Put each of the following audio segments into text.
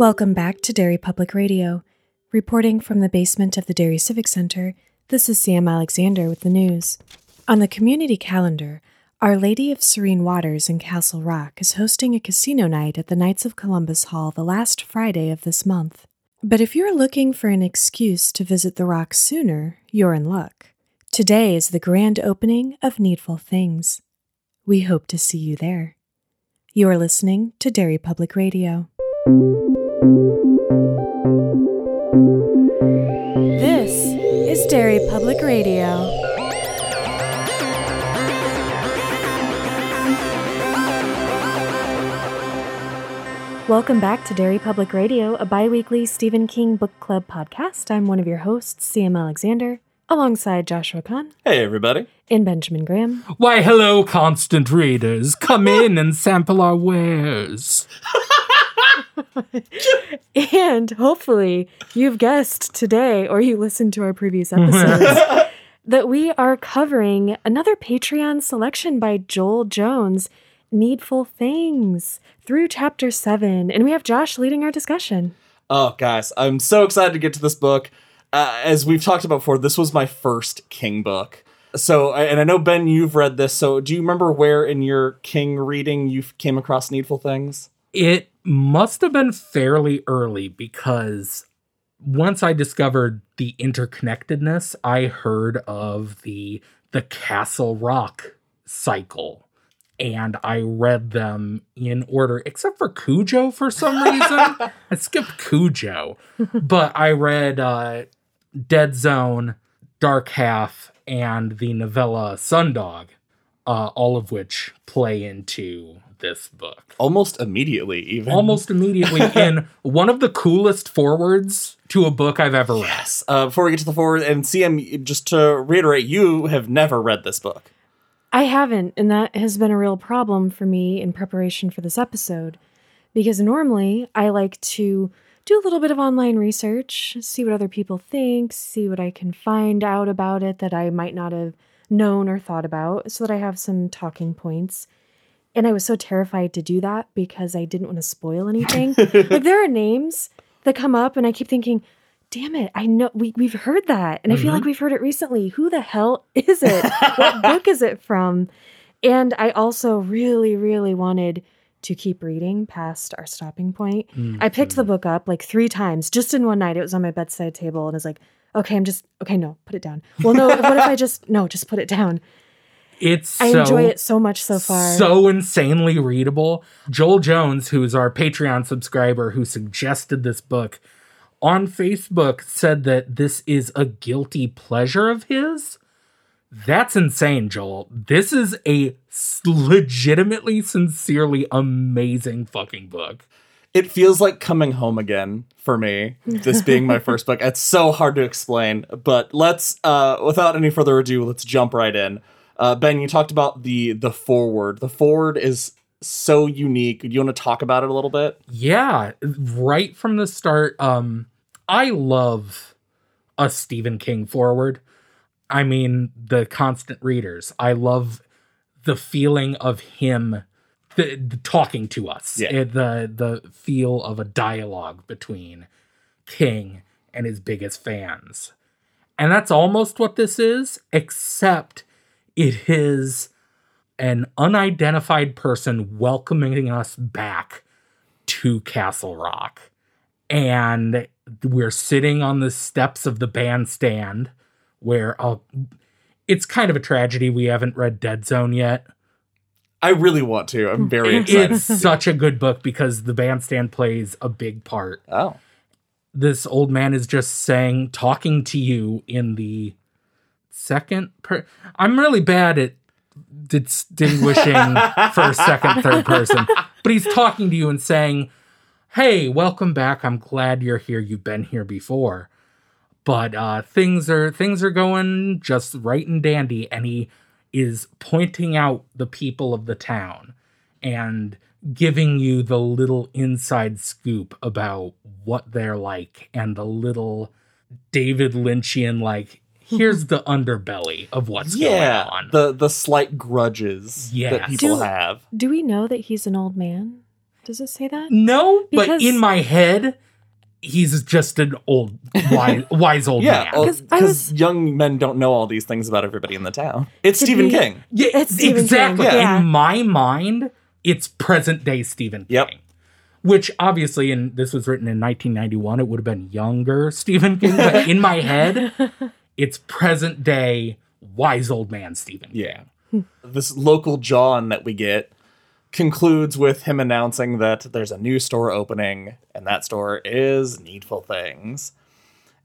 Welcome back to Derry Public Radio. Reporting from the basement of the Derry Civic Center, this is Sam Alexander with the news. On the community calendar, Our Lady of Serene Waters in Castle Rock is hosting a casino night at the Knights of Columbus Hall the last Friday of this month. But if you're looking for an excuse to visit the Rock sooner, you're in luck. Today is the grand opening of Needful Things. We hope to see you there. You are listening to Derry Public Radio. This is Derry Public Radio. Welcome back to Derry Public Radio, a bi weekly Stephen King Book Club podcast. I'm one of your hosts, CM Alexander, alongside Joshua Kahn Hey, everybody. and Benjamin Graham. Why, hello, constant readers. Come in and sample our wares. And hopefully, you've guessed today, or you listened to our previous episodes, that we are covering another Patreon selection by Joel Jones, Needful Things, through chapter seven. And we have Josh leading our discussion. Oh, guys, I'm so excited to get to this book. Uh, as we've talked about before, this was my first King book. So, and I know, Ben, you've read this. So, do you remember where in your King reading you came across Needful Things? It must have been fairly early because once I discovered the interconnectedness, I heard of the the Castle Rock cycle. And I read them in order, except for Cujo for some reason. I skipped Cujo. But I read uh, Dead Zone, Dark Half, and the novella Sundog, uh, all of which play into this book Almost immediately, even. almost immediately in one of the coolest forwards to a book I've ever read. Yes. Uh, before we get to the forward, and CM, just to reiterate, you have never read this book. I haven't, and that has been a real problem for me in preparation for this episode. Because normally I like to do a little bit of online research, see what other people think, see what I can find out about it that I might not have known or thought about, so that I have some talking points. And I was so terrified to do that because I didn't want to spoil anything. like there are names that come up, and I keep thinking, damn it, I know we, we've heard that. And I feel like mm-hmm. we've heard it recently. Who the hell is it? what book is it from? And I also really, really wanted to keep reading past our stopping point. Mm, I picked the book up like three times just in one night. It was on my bedside table, and I was like, okay, I'm just, okay, no, put it down. Well, no, what if I just, no, just put it down? It's I so, enjoy it so much so far. so insanely readable. Joel Jones, who is our Patreon subscriber who suggested this book on Facebook, said that this is a guilty pleasure of his. That's insane, Joel. This is a legitimately, sincerely amazing fucking book. It feels like coming home again for me, this being my first book. It's so hard to explain, but let's, uh, without any further ado, let's jump right in. Uh, ben, you talked about the the forward. The forward is so unique. Do you want to talk about it a little bit? Yeah, right from the start. Um, I love a Stephen King forward. I mean, the constant readers. I love the feeling of him the, the talking to us. Yeah. Eh, the the feel of a dialogue between King and his biggest fans. And that's almost what this is, except it is an unidentified person welcoming us back to Castle Rock. And we're sitting on the steps of the bandstand where uh, it's kind of a tragedy we haven't read Dead Zone yet. I really want to. I'm very excited. It's such a good book because the bandstand plays a big part. oh, This old man is just saying, talking to you in the second per. I'm really bad at distinguishing first, second, third person, but he's talking to you and saying, "Hey, welcome back. I'm glad you're here. You've been here before." But uh, things are things are going just right and dandy, and he is pointing out the people of the town and giving you the little inside scoop about what they're like and the little David Lynchian like here's the underbelly of what's yeah. going on. The the slight grudges Yes. that people Do- have. Do we know that he's an old man? Does it say that? No, but in my head, he's just an old, wise, wise old Yeah, man. well, 'Cause I because was- young men don't know all these things about everybody in the town. It's Could Stephen be- King. Yeah, It's Stephen exactly. King, yeah. In my mind, it's present day Stephen Yep. King. Which obviously, and this was written in 1991, it would have been younger Stephen King. But in my head, it's present day wise old man Stephen Yeah. this local John that we get concludes with him announcing that there's a new store opening, and that store is Needful Things.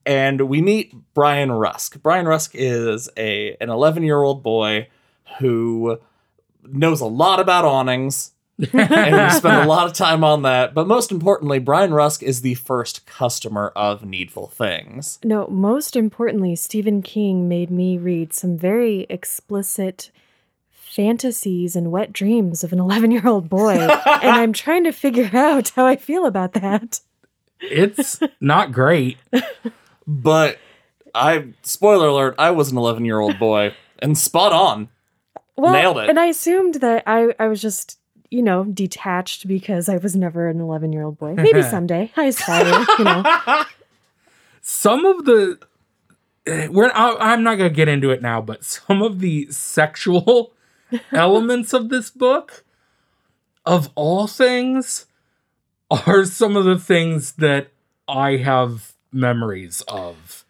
And we meet Brian Rusk. Brian Rusk is a an 11 year old boy who knows a lot about awnings. And we spend a lot of time on that. But most importantly, Brian Rusk is the first customer of Needful Things. No, most importantly, Stephen King made me read some very explicit fantasies and wet dreams of an 11 year old boy. and I'm trying to figure out how I feel about that. It's not great. But I, spoiler alert, I was an 11 year old boy and spot on. Well, Nailed it. And I assumed that I, I was just, you know, detached because I was never an 11 year old boy. Maybe someday. I aspire, you know. some of the we're I, I'm not gonna get into it now, but some of the sexual elements of this book, of all things, are some of the things that I have memories of.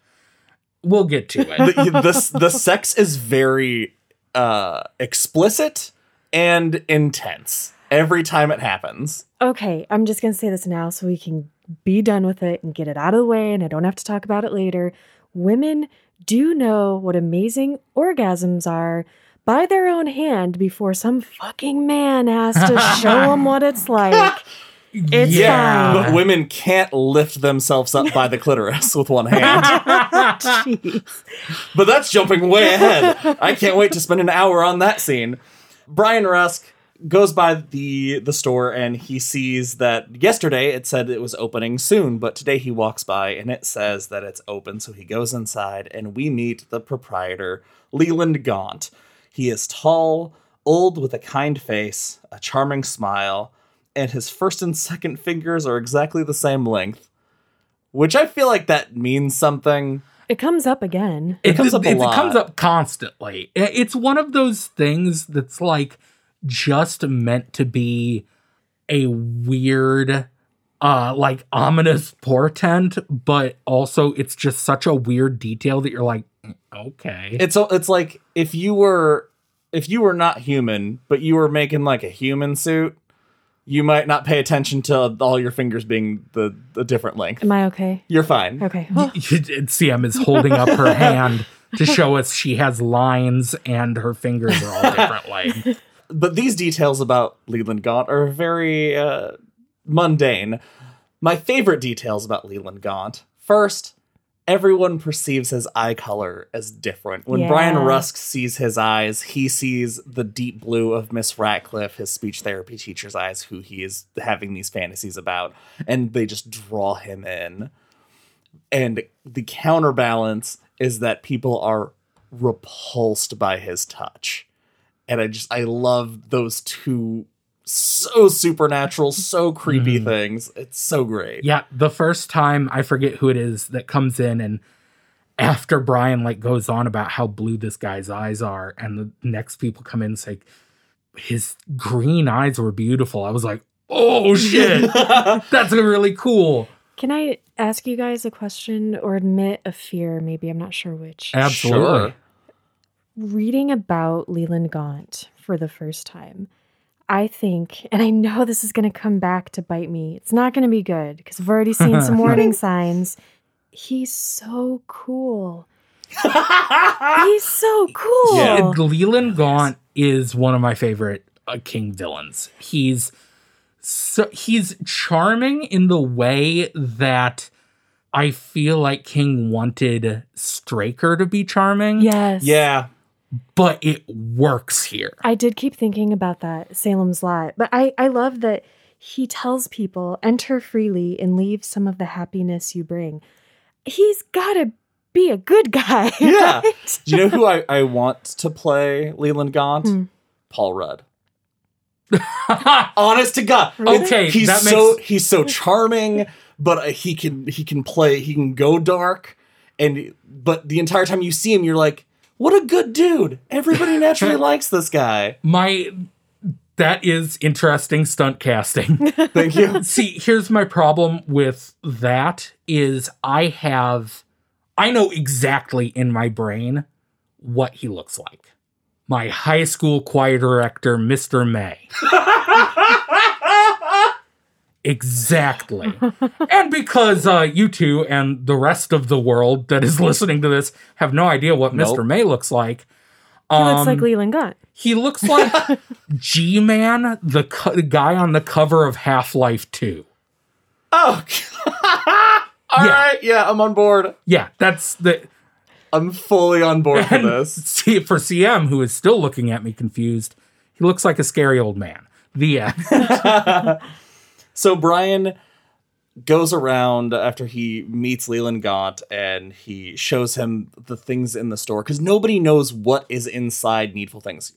We'll get to it. the, the, the sex is very uh, explicit and intense every time it happens. Okay, I'm just going to say this now so we can be done with it and get it out of the way and I don't have to talk about it later. Women do know what amazing orgasms are by their own hand before some fucking man has to show them what it's like. It's Yeah. But women can't lift themselves up by the clitoris with one hand. But that's jumping way ahead. I can't wait to spend an hour on that scene. Brian Rusk goes by the the store and he sees that yesterday it said it was opening soon, but today he walks by and it says that it's open. So he goes inside and we meet the proprietor, Leland Gaunt. He is tall, old with a kind face, a charming smile, and his first and second fingers are exactly the same length. Which I feel like that means something. It comes up again. It comes up a it, lot. comes up constantly. It's one of those things that's like just meant to be a weird, uh, like ominous portent, but also it's just such a weird detail that you're like, "Mm, okay. It's it's like if you were if you were not human, but you were making like a human suit, you might not pay attention to all your fingers being the the different length. Am I okay? You're fine. Okay. Oh, CM is holding up her hand to show us she has lines and her fingers are all different lengths. But these details about Leland Gaunt are very uh, mundane. My favorite details about Leland Gaunt first, everyone perceives his eye color as different. When Brian Rusk sees his eyes, he sees the deep blue of Miss Ratcliffe, his speech therapy teacher's eyes, who he is having these fantasies about, and they just draw him in. And the counterbalance is that people are repulsed by his touch. And I just I love those two so supernatural, so creepy Mhm. things. It's so great. Yeah, the first time I forget who it is that comes in and after Brian like goes on about how blue this guy's eyes are, and the next people come in and say his green eyes were beautiful. I was like, oh shit, that's really cool. Can I ask you guys a question or admit a fear? Maybe I'm not sure which. Absolutely. Sure. Reading about Leland Gaunt for the first time, I think, and I know this is going to come back to bite me. It's not going to be good because I've already seen some warning signs. He's so cool. He's so cool. Yeah. Leland Gaunt is one of my favorite uh, King villains. He's so he's charming in the way that I feel like King wanted Straker to be charming. Yes. Yeah. But it works here. I did keep thinking about that, Salem's Lot. But I, I love that he tells people, enter freely and leave some of the happiness you bring. He's got to be a good guy. Yeah. right? Do you know who I, I want to play Leland Gaunt? Hmm. Paul Rudd. Honest to God. Okay, he's that so he's so charming, but uh, he can he can play he can go dark, and but the entire time you see him, you're like, what a good dude. Everybody naturally likes this guy. My that is interesting stunt casting. Thank you. See, here's my problem with that is I have I know exactly in my brain what he looks like. My high school choir director, Mr. May. Exactly. and because uh, you two and the rest of the world that is listening to this have no idea what Nope. Mr. May looks like, He looks um, like Leland Gaunt. he looks like G Man, the, co- guy on the cover of Half Life 2. Oh, all right, Yeah. yeah. I'm on board. Yeah, that's the I'm fully on board for this. see for CM who is still looking at me confused. He looks like a scary old man. The end. So Brian goes around after he meets Leland Gaunt and he shows him the things in the store because nobody knows what is inside Needful Things.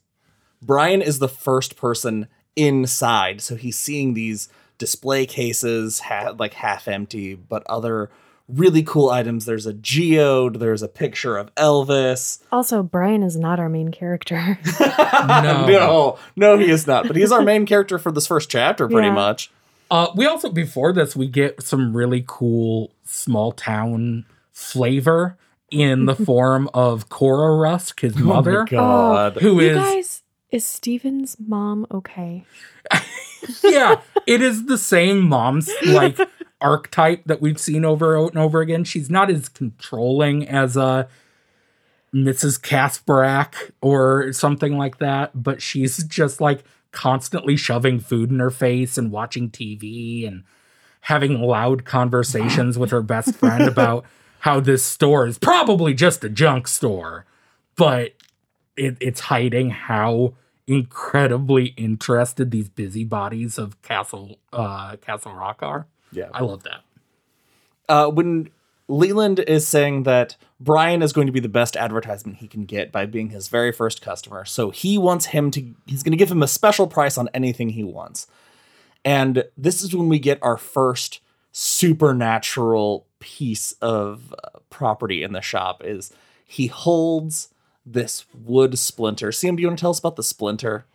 Brian is the first person inside, so he's seeing these display cases, ha- like half empty, but other really cool items. There's a geode, there's a picture of Elvis. Also, Brian is not our main character. No. no, no, he is not. But he's our main character for this first chapter, pretty Yeah. much. Uh, we also before this we get some really cool small town flavor in the form of Cora Rusk, his mother, God. who you is guys, is Stephen's mom okay? yeah, it is the same mom's like archetype that we've seen over and over again. She's not as controlling as uh Mrs. Kaspbrak or something like that, but she's just like constantly shoving food in her face and watching TV and having loud conversations with her best friend about how this store is probably just a junk store, but it, it's hiding how incredibly interested these busybodies of Castle uh, Castle Rock are. Yeah. I love that. uh, when Leland is saying that Brian is going to be the best advertisement he can get by being his very first customer. So he wants him to, he's going to give him a special price on anything he wants. And this is when we get our first supernatural piece of uh, property in the shop is he holds this wood splinter. Sam, do you want to tell us about the splinter?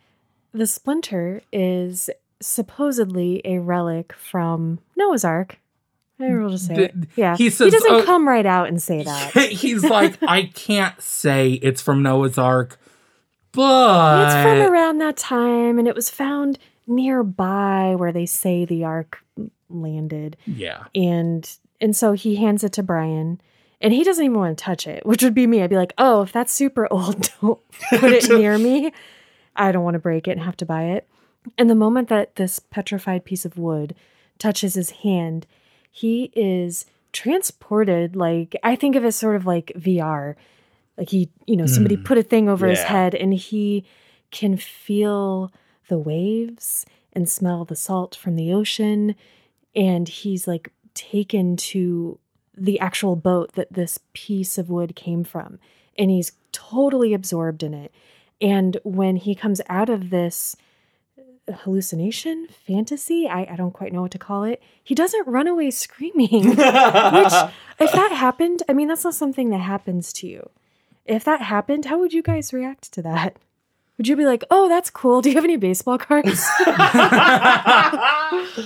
The splinter is supposedly a relic from Noah's Ark. I will just say The- it. Yeah. he says, he doesn't uh, come right out and say that. He's like, I can't say it's from Noah's Ark, but it's from around that time and it was found nearby where they say the ark landed. yeah. And and so he hands it to Brian and he doesn't even want to touch it, which would be me. I'd be like, "Oh, if that's super old, don't put it near me. I don't want to break it and have to buy it." And the moment that this petrified piece of wood touches his hand, he is transported like I think of it sort of like VR. Like he, you know, somebody hmm. put a thing over his head and he can feel the waves and smell the salt from the ocean. And he's like taken to the actual boat that this piece of wood came from. And he's totally absorbed in it. And when he comes out of this hallucination fantasy I, I don't quite know what to call it. He doesn't run away screaming which if that happened i mean that's not something that happens to you. If that happened how would you guys react to that? Would you be like oh that's cool. Do you have any baseball cards?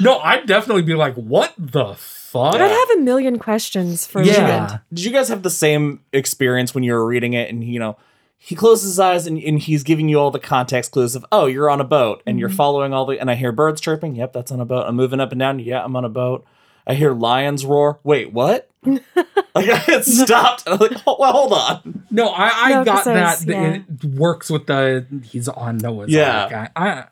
No, I'd definitely be like, what the fuck? i'd have a million questions for Yeah. Did you guys have the same experience when you were reading it and you know he closes his eyes and, and he's giving you all the context clues of oh you're on a boat and you're following all the and I hear birds chirping. Yep that's on a boat. I'm moving up and down. Yeah I'm on a boat. I hear lions roar. Wait what? Like I had stopped. And I'm like oh, well hold on. No, I, I No, got 'cause I that. was- yeah. It works with the he's on Noah's Yeah. Ark. I, I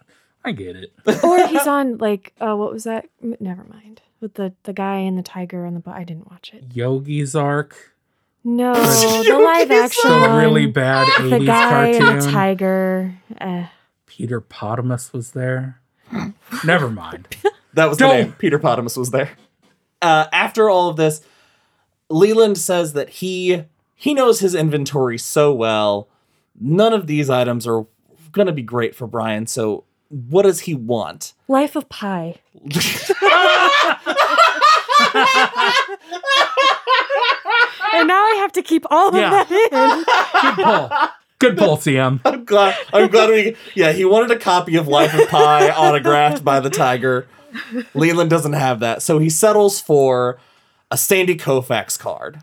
I get it. or he's on like uh, what was that? Never mind. With the the guy and the tiger on the boat i didn't watch it. Yogi's Ark, no the live action the one. really bad the '80s guy and the cartoon. tiger uh, Peter Potamus was there. Never mind. that was the Don't- name Peter Potamus was there uh, after all of this Leland says that he he knows his inventory so well none of these items are going to be great for Brian so what does he want? Life of Pi. and now I have to keep all of Yeah. that in. Good pull. Good pull, CM. I'm glad. I'm glad we. Yeah, he wanted a copy of Life of Pi autographed by the Tiger. Leland doesn't have that, so he settles for a Sandy Koufax card.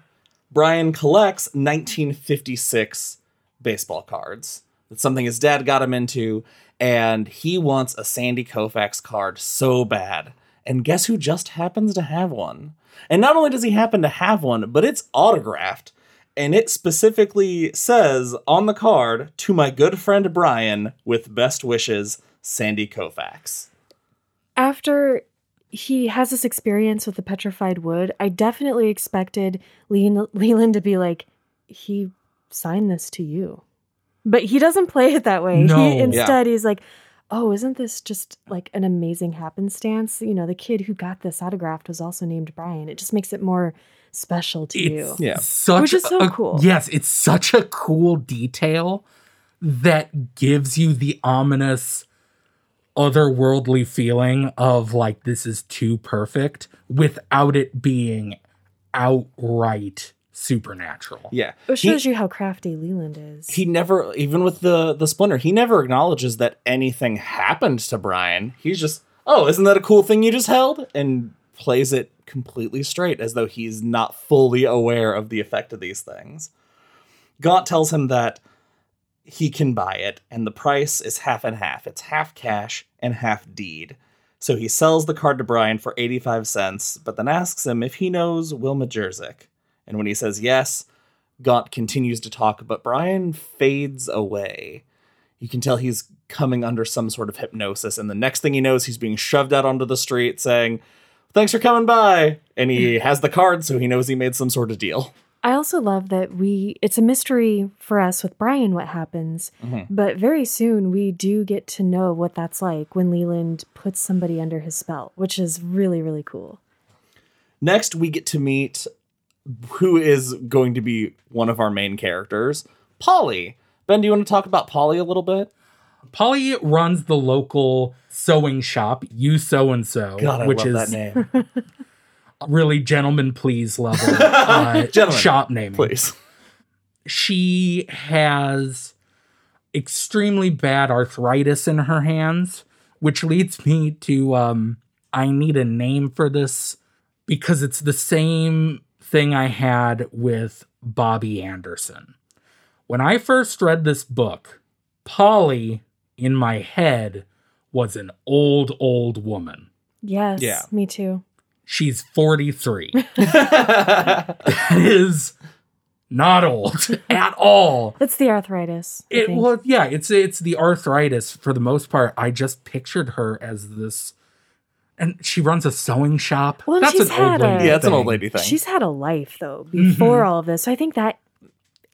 Brian collects 1956 baseball cards. That's something his dad got him into, and he wants a Sandy Koufax card so bad. And guess who just happens to have one? And not only does he happen to have one, but it's autographed. And it specifically says on the card, to my good friend Brian, with best wishes, Sandy Koufax. After he has this experience with the petrified wood, I definitely expected Le- Leland to be like, he signed this to you. But he doesn't play it that way. No. He, instead, he's like, oh, isn't this just like an amazing happenstance? You know, the kid who got this autographed was also named Brian. It just makes it more special to you. Yeah. such Which is so a- cool. Yes, it's such a cool detail that gives you the ominous otherworldly feeling of like this is too perfect without it being outright supernatural. Yeah. It He- shows you how crafty Leland is. he never even with the the splinter he never acknowledges that anything happened to brian he's just oh isn't that a cool thing you just held and plays it completely straight as though he's not fully aware of the effect of these things gaunt tells him that he can buy it and the price is half and half it's half cash and half deed so he sells the card to brian for 85 cents but then asks him if he knows wilma jerzyck and when he says yes Gaunt continues to talk, but Brian fades away. You can tell he's coming under some sort of hypnosis, and the next thing he knows, he's being shoved out onto the street saying, Thanks for coming by. And he has the card, so he knows he made some sort of deal. I also love that we, it's a mystery for us with Brian what happens, Mhm. but very soon we do get to know what that's like when Leland puts somebody under his spell, which is really, really cool. Next, we get to meet who is going to be one of our main characters, Polly. Ben, do you want to talk about Polly a little bit? Polly runs the local sewing shop, You Sew and Sew, which is that name. really gentleman please level uh, Gentlemen, shop name. Please. she has extremely bad arthritis in her hands, which leads me to um I need a name for this because it's the same thing I had with Bobbi Anderson. When I first read this book, Polly in my head was an old old woman. Yes, Yeah. me too. She's 43. that is not old at all. It's the arthritis. I It think. well, yeah, it's it's the arthritis for the most part. I just pictured her as this, and she runs a sewing shop. Well, That's she's an old lady. a- yeah, it's an old thing. lady thing. She's had a life though Mm-hmm. before all of this. So I think that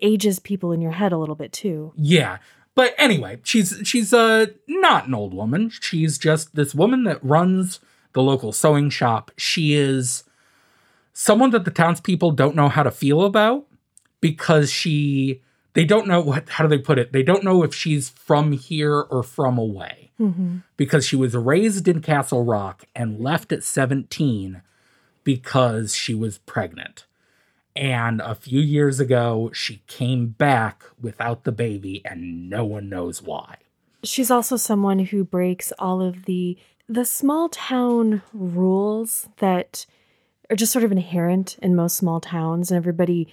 ages people in your head a little bit too. Yeah, but anyway, she's she's uh not an old woman. She's just this woman that runs the local sewing shop. She is someone that the townspeople don't know how to feel about because she they don't know what how do they put it? They don't know if she's from here or from away. hmm because she was raised in Castle Rock and left at 17 because she was pregnant. And a few years ago, she came back without the baby, and no one knows why. She's also someone who breaks all of the the small town rules that are just sort of inherent in most small towns and everybody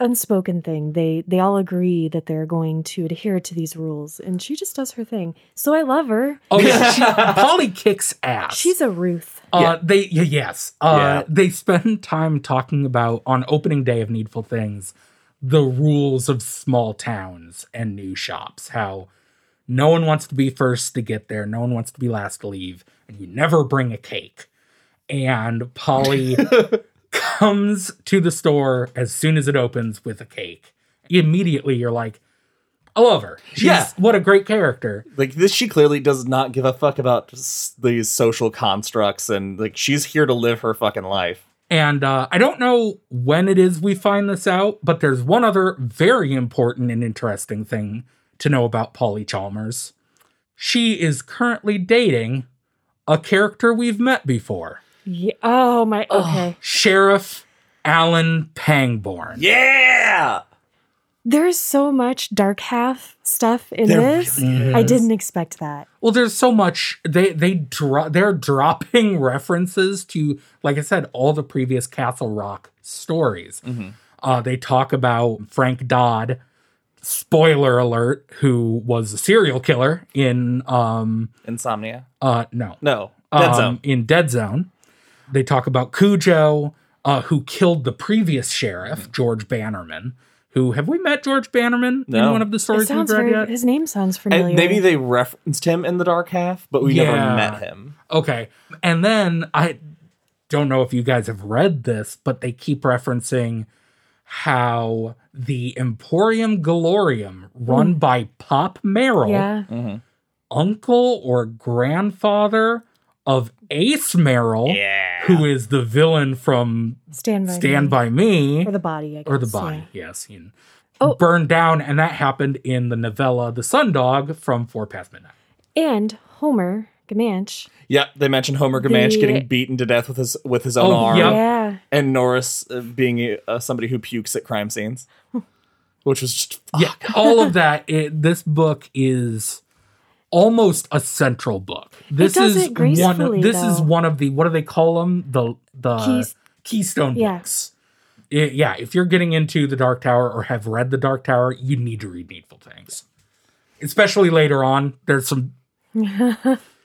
unspoken thing they they all agree that they're going to adhere to these rules and she just does her thing so i love her Oh, yeah. She, Polly kicks ass. she's a ruth Uh, Yeah. They yes. Uh, Yeah. They spend time talking about on opening day of Needful Things the rules of small towns and new shops. How no one wants to be first to get there, no one wants to be last to leave, and you never bring a cake. And Polly comes to the store as soon as it opens with a cake. Immediately, you're like, I love her. She's, Yeah. what a great character. like this she clearly does not give a fuck about these social constructs and like she's here to live her fucking life And uh, I don't know when it is we find this out, but there's one other very important and interesting thing to know about Polly Chalmers. she is currently dating a character we've met before. Yeah. Oh my. Okay. Sheriff Alan Pangborn. Yeah. There's so much dark half stuff in There this. really I is. didn't expect that. Well, there's so much they they dro- they're dropping references to, like I said, all the previous Castle Rock stories. Uh, they talk about Frank Dodd, spoiler alert, who was a serial killer in um Insomnia. uh no No. Dead um, Zone. in Dead Zone. They talk about Cujo, uh, who killed the previous sheriff, mm. George Bannerman. Who have we met George Bannerman in one of the stories we've read very. yet? His name sounds familiar. And maybe they referenced him in the Dark Half, but we never met him. Okay. And then I don't know if you guys have read this, but they keep referencing how the Emporium Galorium, run mm. by Pop Merrill, Yeah. Mm-hmm. uncle or grandfather of Ace Merrill, Yeah. Who is the villain from Stand by. Stand Me. By Me, Or the body. I guess. or the yeah. body, yes. you- Oh. Burned down, and that happened in the novella The Sundog from Four Past Midnight. And Homer Gamache. Yep, they mentioned Homer Gamache The- getting beaten to death with his with his own Oh, arm, Yep. Yeah. and Norris uh, being uh, somebody who pukes at crime scenes, which was just yeah all of that it, this book is almost a central book this does is it gracefully, one this is one of the what do they call them the the Keys- keystone Yeah. books It- yeah if you're getting into the dark tower or have read the dark tower you need to read needful things especially later on there's some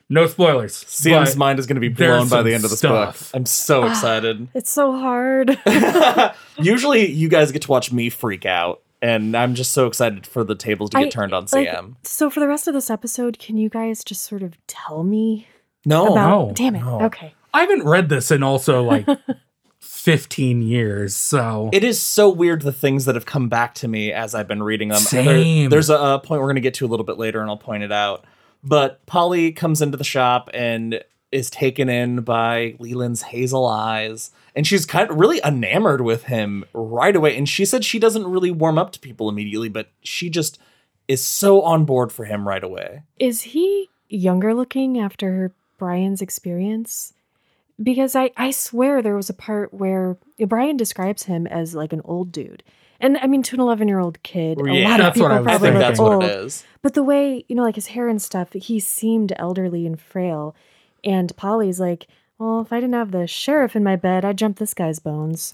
no spoilers CM's but mind is going to be blown by the end of this stuff. book. I'm so ah, excited. It's so hard. Usually, you guys get to watch me freak out, and I'm just so excited for the tables to get I- turned on like, CM. so for the rest of this episode, can you guys just sort of tell me No, about? no, damn it. no. Okay. i haven't read this in also like 15 years so It is so weird the things that have come back to me as I've been reading them. There- Same. there's a, a point we're going to get to a little bit later, and I'll point it out. But Polly comes into the shop and is taken in by Leland's hazel eyes, and she's kind of really enamored with him right away. And she said she doesn't really warm up to people immediately, but she just is so on board for him right away. Is he younger looking after Brian's experience? Because I, I swear there was a part where Brian describes him as like an old dude. And I mean, to an 11 year old kid, a Yeah, lot of people probably think look that's old. what it is. But the way, you know, like his hair and stuff, he seemed elderly and frail. And Polly's like, well, if I didn't have the sheriff in my bed, I'd jump this guy's bones.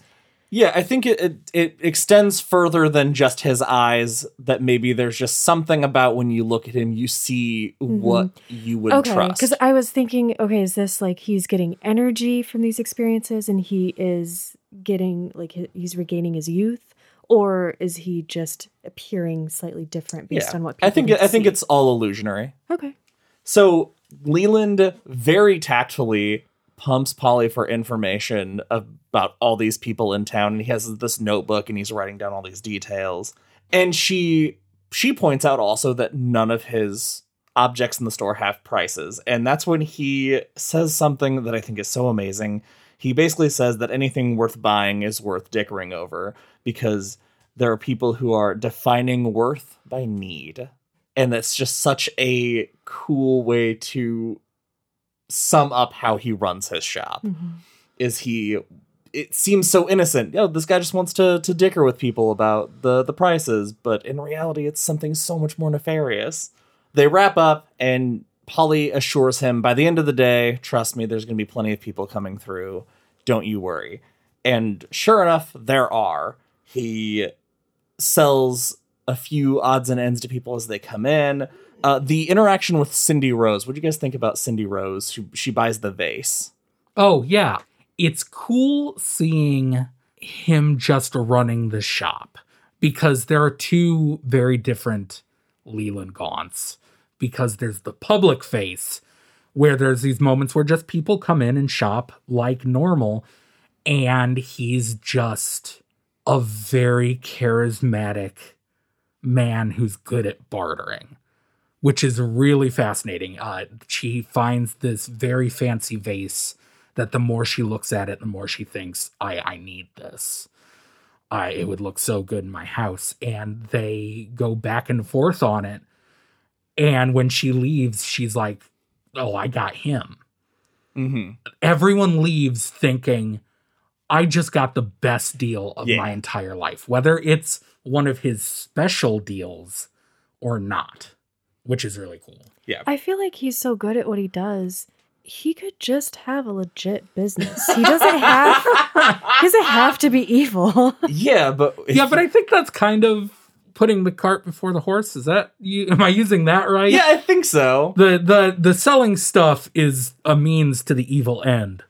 Yeah, I think it, it it extends further than just his eyes. That maybe there's just something about when you look at him, you see mm-hmm. what you would Okay. trust. Because I was thinking, okay, is this like he's getting energy from these experiences and he is getting, like, he's regaining his youth? Or is he just appearing slightly different based on what people I think I think see? it's all illusionary. Okay. So Leland very tactfully pumps Polly for information about all these people in town, and he has this notebook and he's writing down all these details. And she she points out also that none of his objects in the store have prices, and that's when he says something that I think is so amazing. He basically says that anything worth buying is worth dickering over because there are people who are defining worth by need and that's just such a cool way to sum up how he runs his shop. Mhm. is he it seems so innocent. Yo this guy just wants to to dicker with people about the the prices but in reality it's something so much more nefarious. They wrap up and polly assures him by the end of the day trust me there's going to be plenty of people coming through. Don't you worry. And sure enough there are. He sells a few odds and ends to people as they come in. Uh, the interaction with Cyndi Rose. What do you guys think about Cyndi Rose? She, she buys the vase. Oh, yeah. It's cool seeing him just running the shop because there are two very different Leland Gaunts. Because there's the public face where there's these moments where just people come in and shop like normal, and he's just a very charismatic man who's good at bartering which is really fascinating. Uh, she finds this very fancy vase that the more she looks at it, the more she thinks, I, I need this. I, it would look so good in my house. And they go back and forth on it. And when she leaves, she's like, "Oh, I got him." hmm Everyone leaves thinking, "I just got the best deal of Yeah. my entire life," whether it's one of his special deals or not, which is really cool. Yeah. I feel like he's so good at what he does. He could just have a legit business. He doesn't have he doesn't have to be evil. Yeah, but yeah, but I think that's kind of putting the cart before the horse. Is that you? Am I using that right? yeah, I think so. The the the selling stuff is a means to the evil end,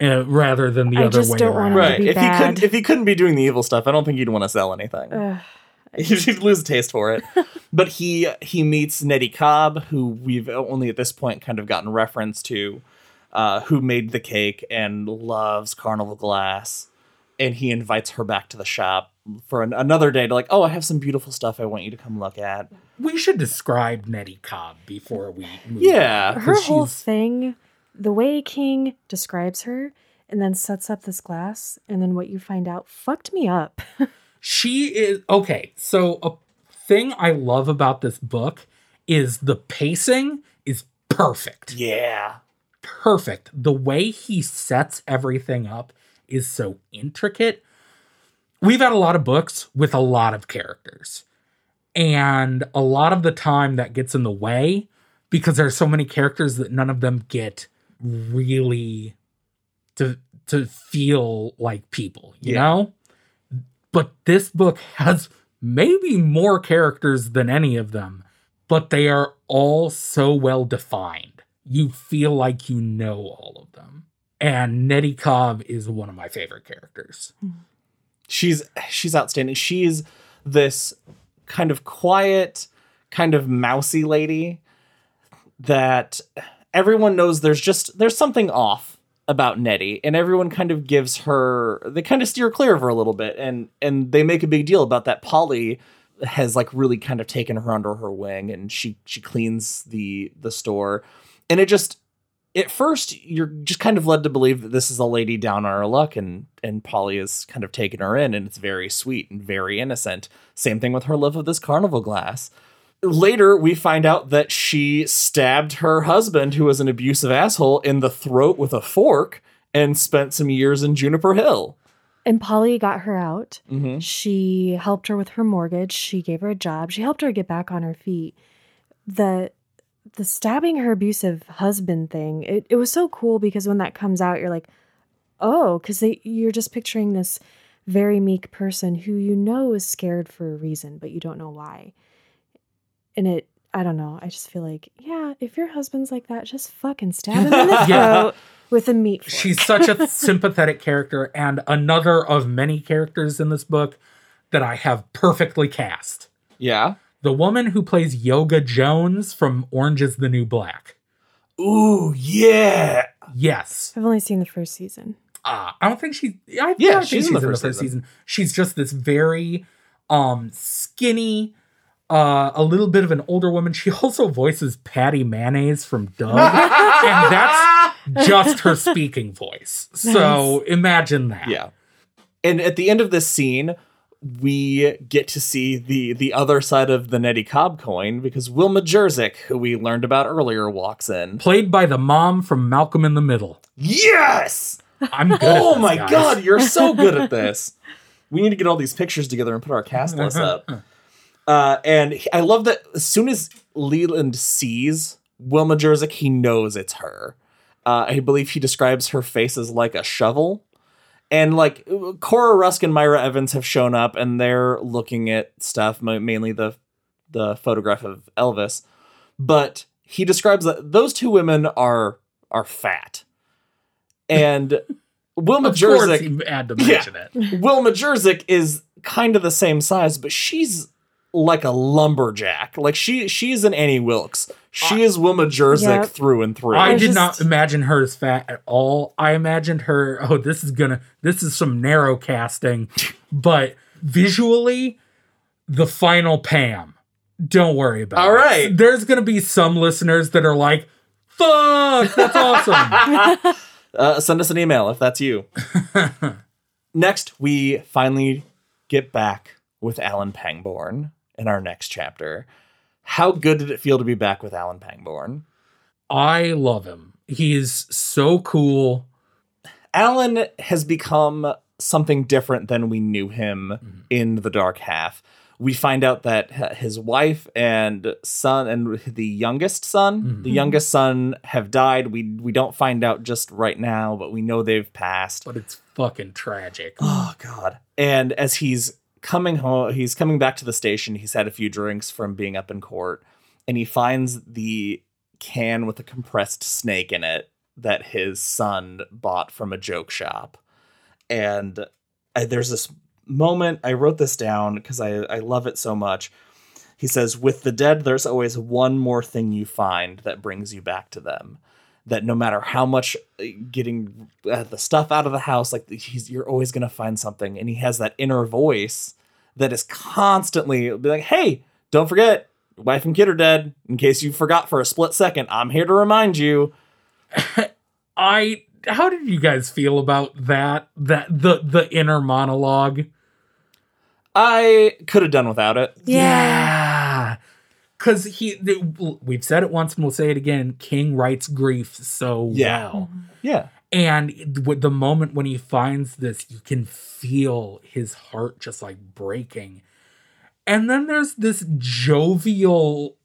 uh, rather than the I other just way don't around. Right. be If he couldn't, if he couldn't be doing the evil stuff, I don't think he'd want to sell anything. Ugh. He'd lose a taste for it. but he he meets Nettie Cobb, who we've only at this point kind of gotten reference to, uh, who made the cake and loves Carnival Glass, and he invites her back to the shop for an, another day to like, oh, I have some beautiful stuff I want you to come look at. We should describe Nettie Cobb before we move. Yeah, her whole she's- thing, the way King describes her and then sets up this glass, and then what you find out fucked me up. she is okay. So a thing I love about this book is the pacing is perfect. yeah, perfect. The way he sets everything up is so intricate. We've had a lot of books with a lot of characters. And a lot of the time that gets in the way because there are so many characters that none of them get really to to feel like people, you Yeah. know? But this book has maybe more characters than any of them, but they are all so well defined. You feel like you know all of them. And Nettie Cobb is one of my favorite characters. she's she's outstanding. She's this kind of quiet, kind of mousy lady that everyone knows there's just there's something off about Nettie and everyone kind of gives her they kind of steer clear of her a little bit and and they make a big deal about that Polly has like really kind of taken her under her wing and she she cleans the the store and it just at first you're just kind of led to believe that this is a lady down on her luck and and Polly is kind of taken her in and it's very sweet and very innocent. Same thing with her love of this carnival glass. Later we find out that she stabbed her husband who was an abusive asshole in the throat with a fork and spent some years in Juniper Hill. And Polly got her out. Mm-hmm. She helped her with her mortgage. She gave her a job. She helped her get back on her feet. The the stabbing her abusive husband thing, it, it was so cool because when that comes out, you're like, oh, because you're just picturing this very meek person who you know is scared for a reason, but you don't know why. And it, I don't know. I just feel like, yeah, if your husband's like that, just fucking stab him in the Yeah. throat with a meat fork. She's such a sympathetic character and another of many characters in this book that I have perfectly cast. Yeah. The woman who plays Yoga Jones from Orange is the New Black. Ooh, yeah. Yes. I've only seen the first season. Uh, I don't think she. I, Yeah, I think she's in the first season. season. She's just this very um skinny, uh, a little bit of an older woman. She also voices Patty Mayonnaise from Doug, and that's just her speaking voice. So imagine that. Yeah. And at the end of this scene, we get to see the the other side of the Nettie Cobb coin because Wilma Jerzyck, who we learned about earlier, walks in. Played by the mom from Malcolm in the Middle. Yes! I'm good. Oh this, my guys. god, you're so good at this. We need to get all these pictures together and put our cast list up. Uh, and he- I love that as soon as Leland sees Wilma Jerzyck, he knows it's her. Uh, I believe he describes her face as like a shovel. And like Cora Rusk and Myra Evans have shown up and they're looking at stuff, mainly the the photograph of Elvis. But he describes that those two women are are fat. And Wilma Of you had to Yeah. mention it. Wilma Jerzyck is kind of the same size, but she's like a lumberjack. Like she she's an Annie Wilkes. She is Wilma Jerzyck Yep. through and through. I I did just- not imagine her as fat at all. I imagined her, oh, this is gonna, this is some narrow casting, but visually, the final Pam. Don't worry about All it. right. There's gonna be some listeners that are like, fuck, that's awesome. uh, send us an email if that's you. next, we finally get back with Alan Pangborn in our next chapter. How good did it feel to be back with Alan Pangborn? I love him. He's so cool. Alan has become something different than we knew him mm-hmm. in the dark half. We find out that his wife and son and the youngest son, mm-hmm. the youngest son have died. We we don't find out just right now, but we know they've passed. But it's fucking tragic. Oh god. And as he's coming home, he's coming back to the station. He's had a few drinks from being up in court, and he finds the can with a compressed snake in it that his son bought from a joke shop. And I, there's this moment I wrote this down because I I love it so much. He says, "With the dead, there's always one more thing you find that brings you back to them." That no matter how much uh, getting uh, the stuff out of the house, like he's you're always gonna find something, and he has that inner voice that is constantly be like, "Hey, don't forget, wife and kid are dead. In case you forgot for a split second, I'm here to remind you." I how did you guys feel about that? That the the inner monologue? I could have done without it. Yeah. Cause he th- we've said it once and we'll say it again. King writes grief so Yeah. well. Yeah, And with the moment when he finds this, you can feel his heart just like breaking. And then there's this jovial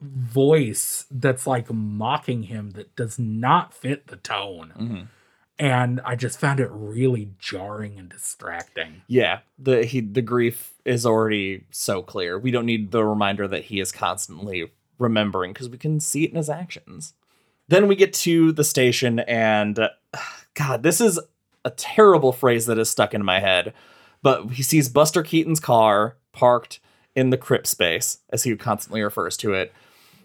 voice that's like mocking him that does not fit the tone. Mhm. And I just found it really jarring and distracting. yeah. The he the grief is already so clear. We don't need the reminder that he is constantly remembering because we can see it in his actions. Then we get to the station, and uh, God, this is a terrible phrase that is stuck in my head. But he sees Buster Keaton's car parked in the crypt space, as he constantly refers to it.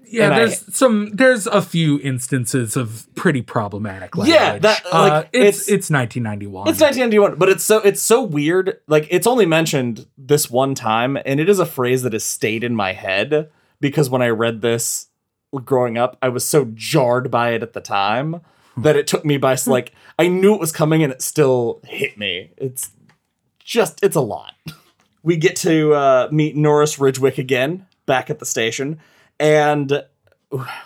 Yeah, And I- there's some there's a few instances of pretty problematic language. Yeah, that, like, uh, it's, it's- it's 1991. It's 1991, but it's so it's so weird. Like it's only mentioned this one time, and it is a phrase that has stayed in my head because when I read this growing up, I was so jarred by it at the time that it took me by like I knew it was coming, and it still hit me. It's just it's a lot. We get to uh, meet Norris Ridgewick again back at the station, and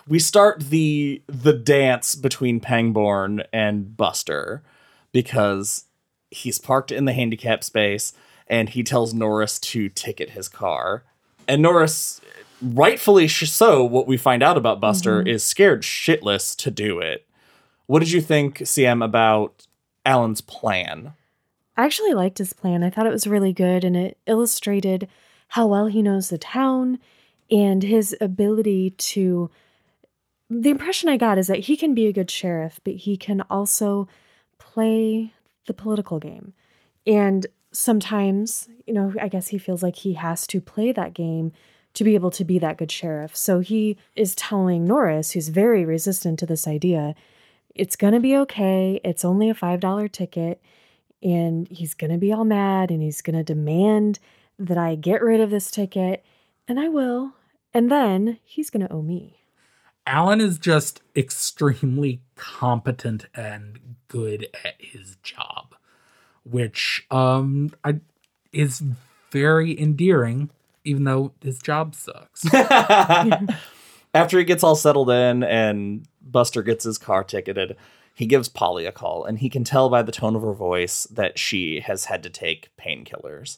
we start the the dance between Pangborn and Buster because he's parked in the handicap space and he tells Norris to ticket his car. And Norris, rightfully so, what we find out about Buster mm-hmm. is scared shitless to do it. What did you think, CM, about Alan's plan? I actually liked his plan. I thought it was really good and it illustrated how well he knows the town and his ability to. The impression I got is that he can be a good sheriff, but he can also play the political game. And sometimes, you know, I guess he feels like he has to play that game to be able to be that good sheriff. So he is telling Norris, who's very resistant to this idea, it's going to be okay. It's only a $5 ticket and he's going to be all mad and he's going to demand that I get rid of this ticket and I will. And then he's going to owe me. Alan is just extremely competent and good at his job, which um I, is very endearing, even though his job sucks. After he gets all settled in and Buster gets his car ticketed, he gives Polly a call, and he can tell by the tone of her voice that she has had to take painkillers.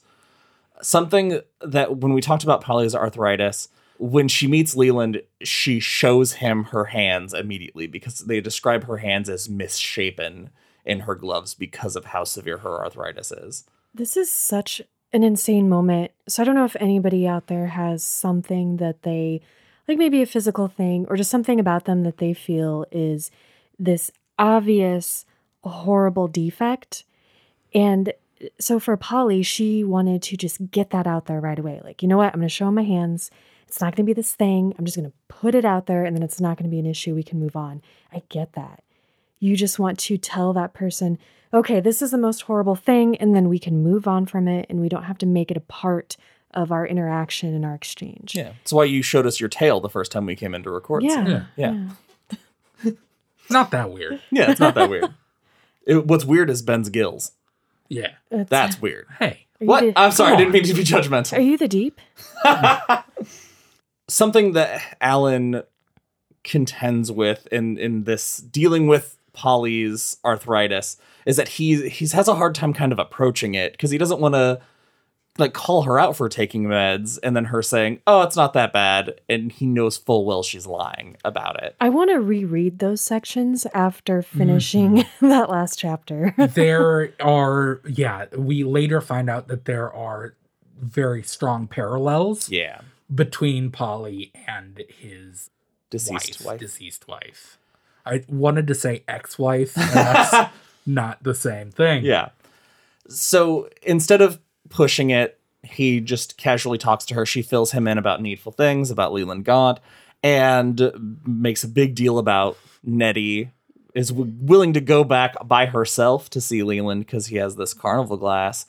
Something that when we talked about Polly's arthritis, when she meets Leland, she shows him her hands immediately because they describe her hands as misshapen in her gloves because of how severe her arthritis is. This is such an insane moment. So I don't know if anybody out there has something that they like maybe a physical thing or just something about them that they feel is this obvious horrible defect. And so for Polly, she wanted to just get that out there right away. Like, you know what? I'm going to show him my hands. It's not going to be this thing. I'm just going to put it out there and then it's not going to be an issue. We can move on. I get that. You just want to tell that person, okay, this is the most horrible thing, and then we can move on from it and we don't have to make it a part of our interaction and our exchange. Yeah. That's why you showed us your tail the first time we came in to record. Yeah. Yeah. Yeah. Not that weird. Yeah, it's not that weird. It, what's weird is Ben's gills. Yeah. It's- That's weird. Hey. What? the- I'm sorry, I didn't mean to be judgmental. Are you the deep? something that Alan contends with in in this dealing with Polly's arthritis is that he he has a hard time kind of approaching it because he doesn't want to like call her out for taking meds and then her saying, "Oh, it's not that bad," and he knows full well she's lying about it. I want to reread those sections after finishing mm-hmm. that last chapter. there are yeah we later find out that there are very strong parallels Yeah, between polly and his deceased wife, wife. deceased wife i wanted to say ex-wife and that's not the same thing Yeah. So instead of pushing it, he just casually talks to her. She fills him in about needful things, about Leland Gaunt, and makes a big deal about Nettie is w- willing to go back by herself to see Leland because he has this carnival glass.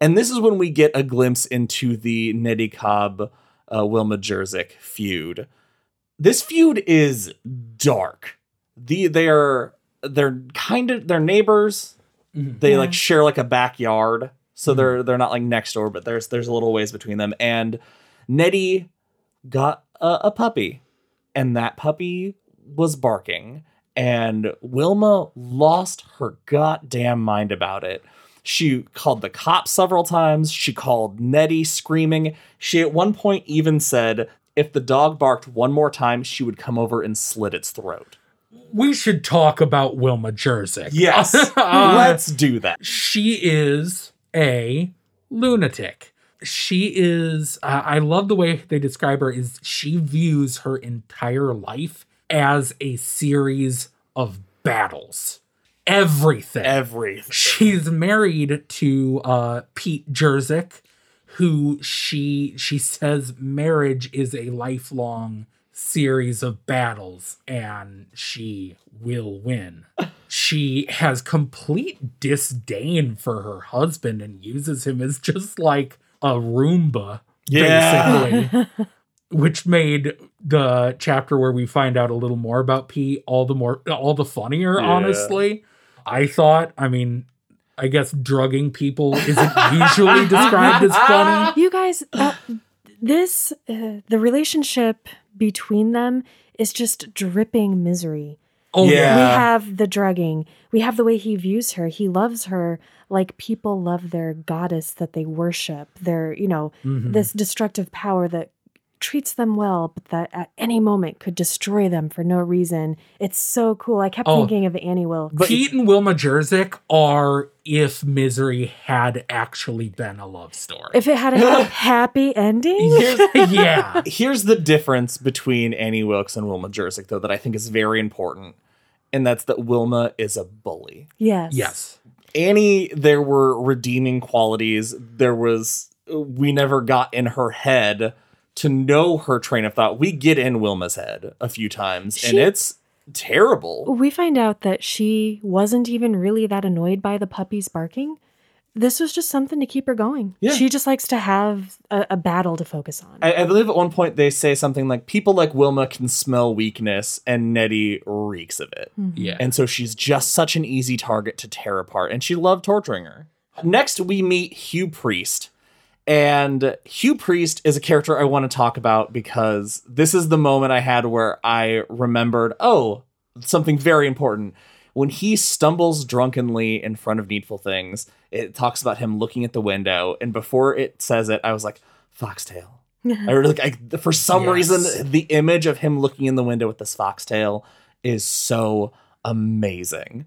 And this is when we get a glimpse into the Nettie Cobb uh, Wilma Jerzyck feud. This feud is dark. The they are they're kind of they're neighbors. They Yeah. like share like a backyard, so they're they're not like next door, but there's there's a little ways between them. And Nettie got a, a puppy, and that puppy was barking, and Wilma lost her goddamn mind about it. She called the cops several times. She called Nettie screaming. She at one point even said if the dog barked one more time, she would come over and slit its throat. we should talk about wilma jerzyck Yes, Uh, let's do that. she is a lunatic. She is uh, i love the way they describe her is she views her entire life as a series of battles. Everything. Everything. she's married to uh pete jerzyck who she she says marriage is a lifelong series of battles and she will win she has complete disdain for her husband and uses him as just like a roomba Yeah. basically which made the chapter where we find out a little more about P all the more all the funnier Yeah. honestly i thought i mean i guess drugging people isn't usually described as funny you guys, uh, this, uh, the relationship between them is just dripping misery. oh Yeah. yeah, we have the drugging. We have the way he views her. He loves her like people love their goddess that they worship. Their, you know, Mhm. this destructive power that treats them well, but that at any moment could destroy them for no reason. It's so cool. I kept Oh. thinking of Annie Wilkes. But- Pete and Wilma Jerzyck are if misery had actually been a love story. if it had a happy ending, yeah. Here's the difference between Annie Wilkes and Wilma Jerzyck, though, that I think is very important. And that's that Wilma is a bully. yes, Yes. Annie, there were redeeming qualities. There was, we never got in her head to know her train of thought. We get in Wilma's head a few times, and it's terrible. We find out that she wasn't even really that annoyed by the puppies barking. This was just something to keep her going. Yeah. She just likes to have a, a battle to focus on. I, I believe at one point they say something like, people like Wilma can smell weakness, and Nettie reeks of it. Mm-hmm. Yeah. And so she's just such an easy target to tear apart, and she loved torturing her. Next, we meet Hugh Priest. And Hugh Priest is a character I want to talk about because this is the moment I had where I remembered, oh, something very important. When he stumbles drunkenly in front of Needful Things, it talks about him looking at the window. And before it says it, I was like, Foxtail. I really like I, for some Yes. reason the image of him looking in the window with this foxtail is so amazing.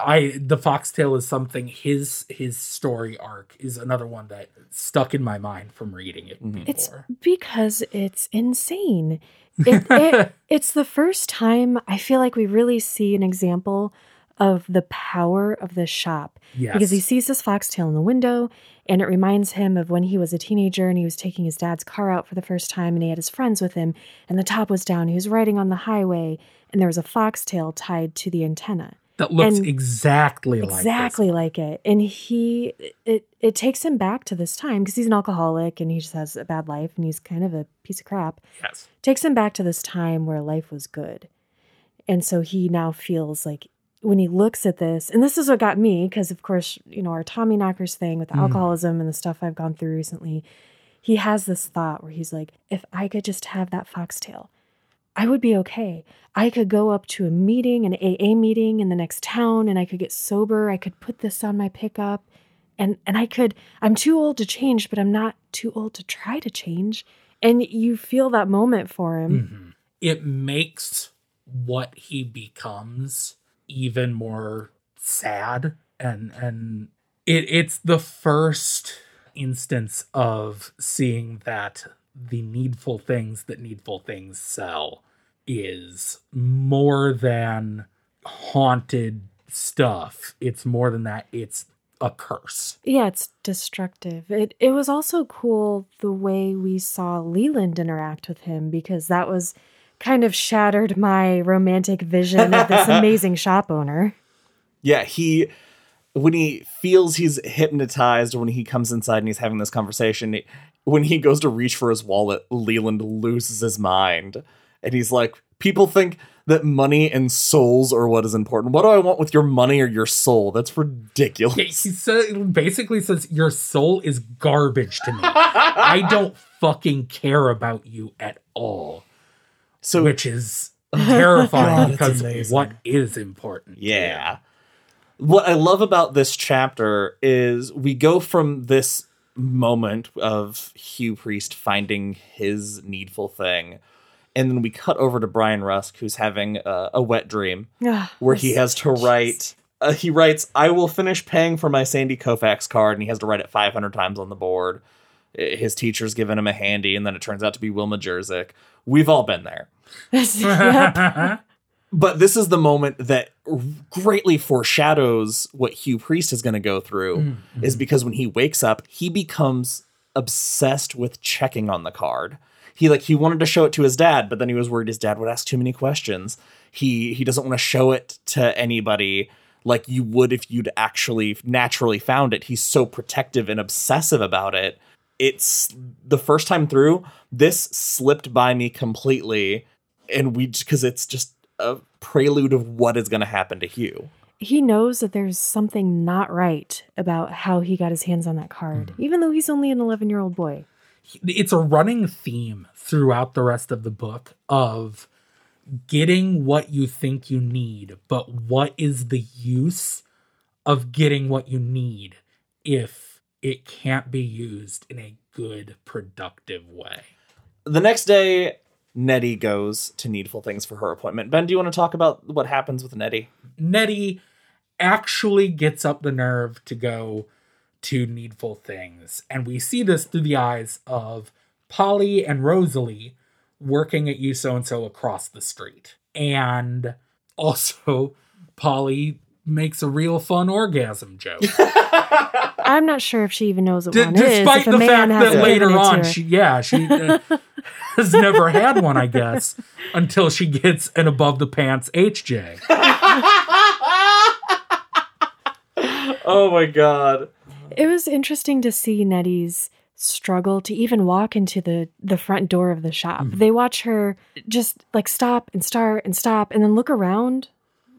I the foxtail is something his his story arc is another one that stuck in my mind from reading it mm-hmm. It's because it's insane. It, it, it's the first time I feel like we really see an example of the power of the shop. yes. Because he sees this foxtail in the window, and it reminds him of when he was a teenager and he was taking his dad's car out for the first time, and he had his friends with him, and the top was down. He was riding on the highway, and there was a foxtail tied to the antenna. That looks exactly like exactly like it and he it it takes him back to this time because he's an alcoholic and he just has a bad life and he's kind of a piece of crap Yes. takes him back to this time where life was good and so he now feels like when he looks at this and this is what got me because of course you know our Tommyknockers thing with the Mhm. alcoholism and the stuff i've gone through recently he has this thought where he's like, if I could just have that foxtail, I would be okay. I could go up to a meeting, an AA meeting in the next town, and I could get sober. I could put this on my pickup. And, and I could, I'm too old to change, but I'm not too old to try to change. And you feel that moment for him. Mm-hmm. It makes what he becomes even more sad and and it it's the first instance of seeing that the needful things that needful things sell is more than haunted stuff. It's more than that. It's a curse. Yeah, it's destructive. It it was also cool the way we saw Leland interact with him because that was kind of shattered my romantic vision of this amazing shop owner. Yeah, he when he feels he's hypnotized when he comes inside and he's having this conversation, when he goes to reach for his wallet, Leland loses his mind. And he's like, People think that money and souls are what is important. What do I want with your money or your soul? That's ridiculous. Yeah, he sa- basically says your soul is garbage to me. I don't fucking care about you at all, So which is terrifying God, because amazing. what is important? Yeah. What I love about this chapter is we go from this moment of Hugh Priest finding his needful thing, and then we cut over to Brian Rusk, who's having a, a wet dream Ah, where he has to write. Uh, he writes, "I will finish paying for my Sandy Koufax card," and he has to write it 500 times on the board. His teacher's given him a handy, and then it turns out to be Wilma Jerzyck. We've all been there. Yep. But this is the moment that greatly foreshadows what Hugh Priest is going to go through, is because when he wakes up, he becomes obsessed with checking on the card. He like he wanted to show it to his dad, but then he was worried his dad would ask too many questions. He he doesn't want to show it to anybody like you would if you'd actually naturally found it. He's so protective and obsessive about it. It's the first time through, this slipped by me completely and we because it's just a prelude of what is going to happen to Hugh. he knows that there's something not right about how he got his hands on that card, mm-hmm. even though he's only an 11 year old boy. It's a running theme throughout the rest of the book of getting what you think you need, but what is the use of getting what you need if it can't be used in a good, productive way? The next day, Nettie goes to Needful Things for her appointment. Ben, do you want to talk about what happens with Nettie? Nettie actually gets up the nerve to go to Needful Things. And we see this through the eyes of Polly and Rosalie working at You Sew and Sew across the street. And also, Polly makes a real fun orgasm joke. I'm not sure if she even knows what D- one is. despite the fact that later given it to on, she, yeah, she uh, has never had one, I guess, until she gets an above the pants HJ. Oh my god. It was interesting to see Nettie's struggle to even walk into the the front door of the shop. Mm-hmm. They watch her just like stop and start and stop and then look around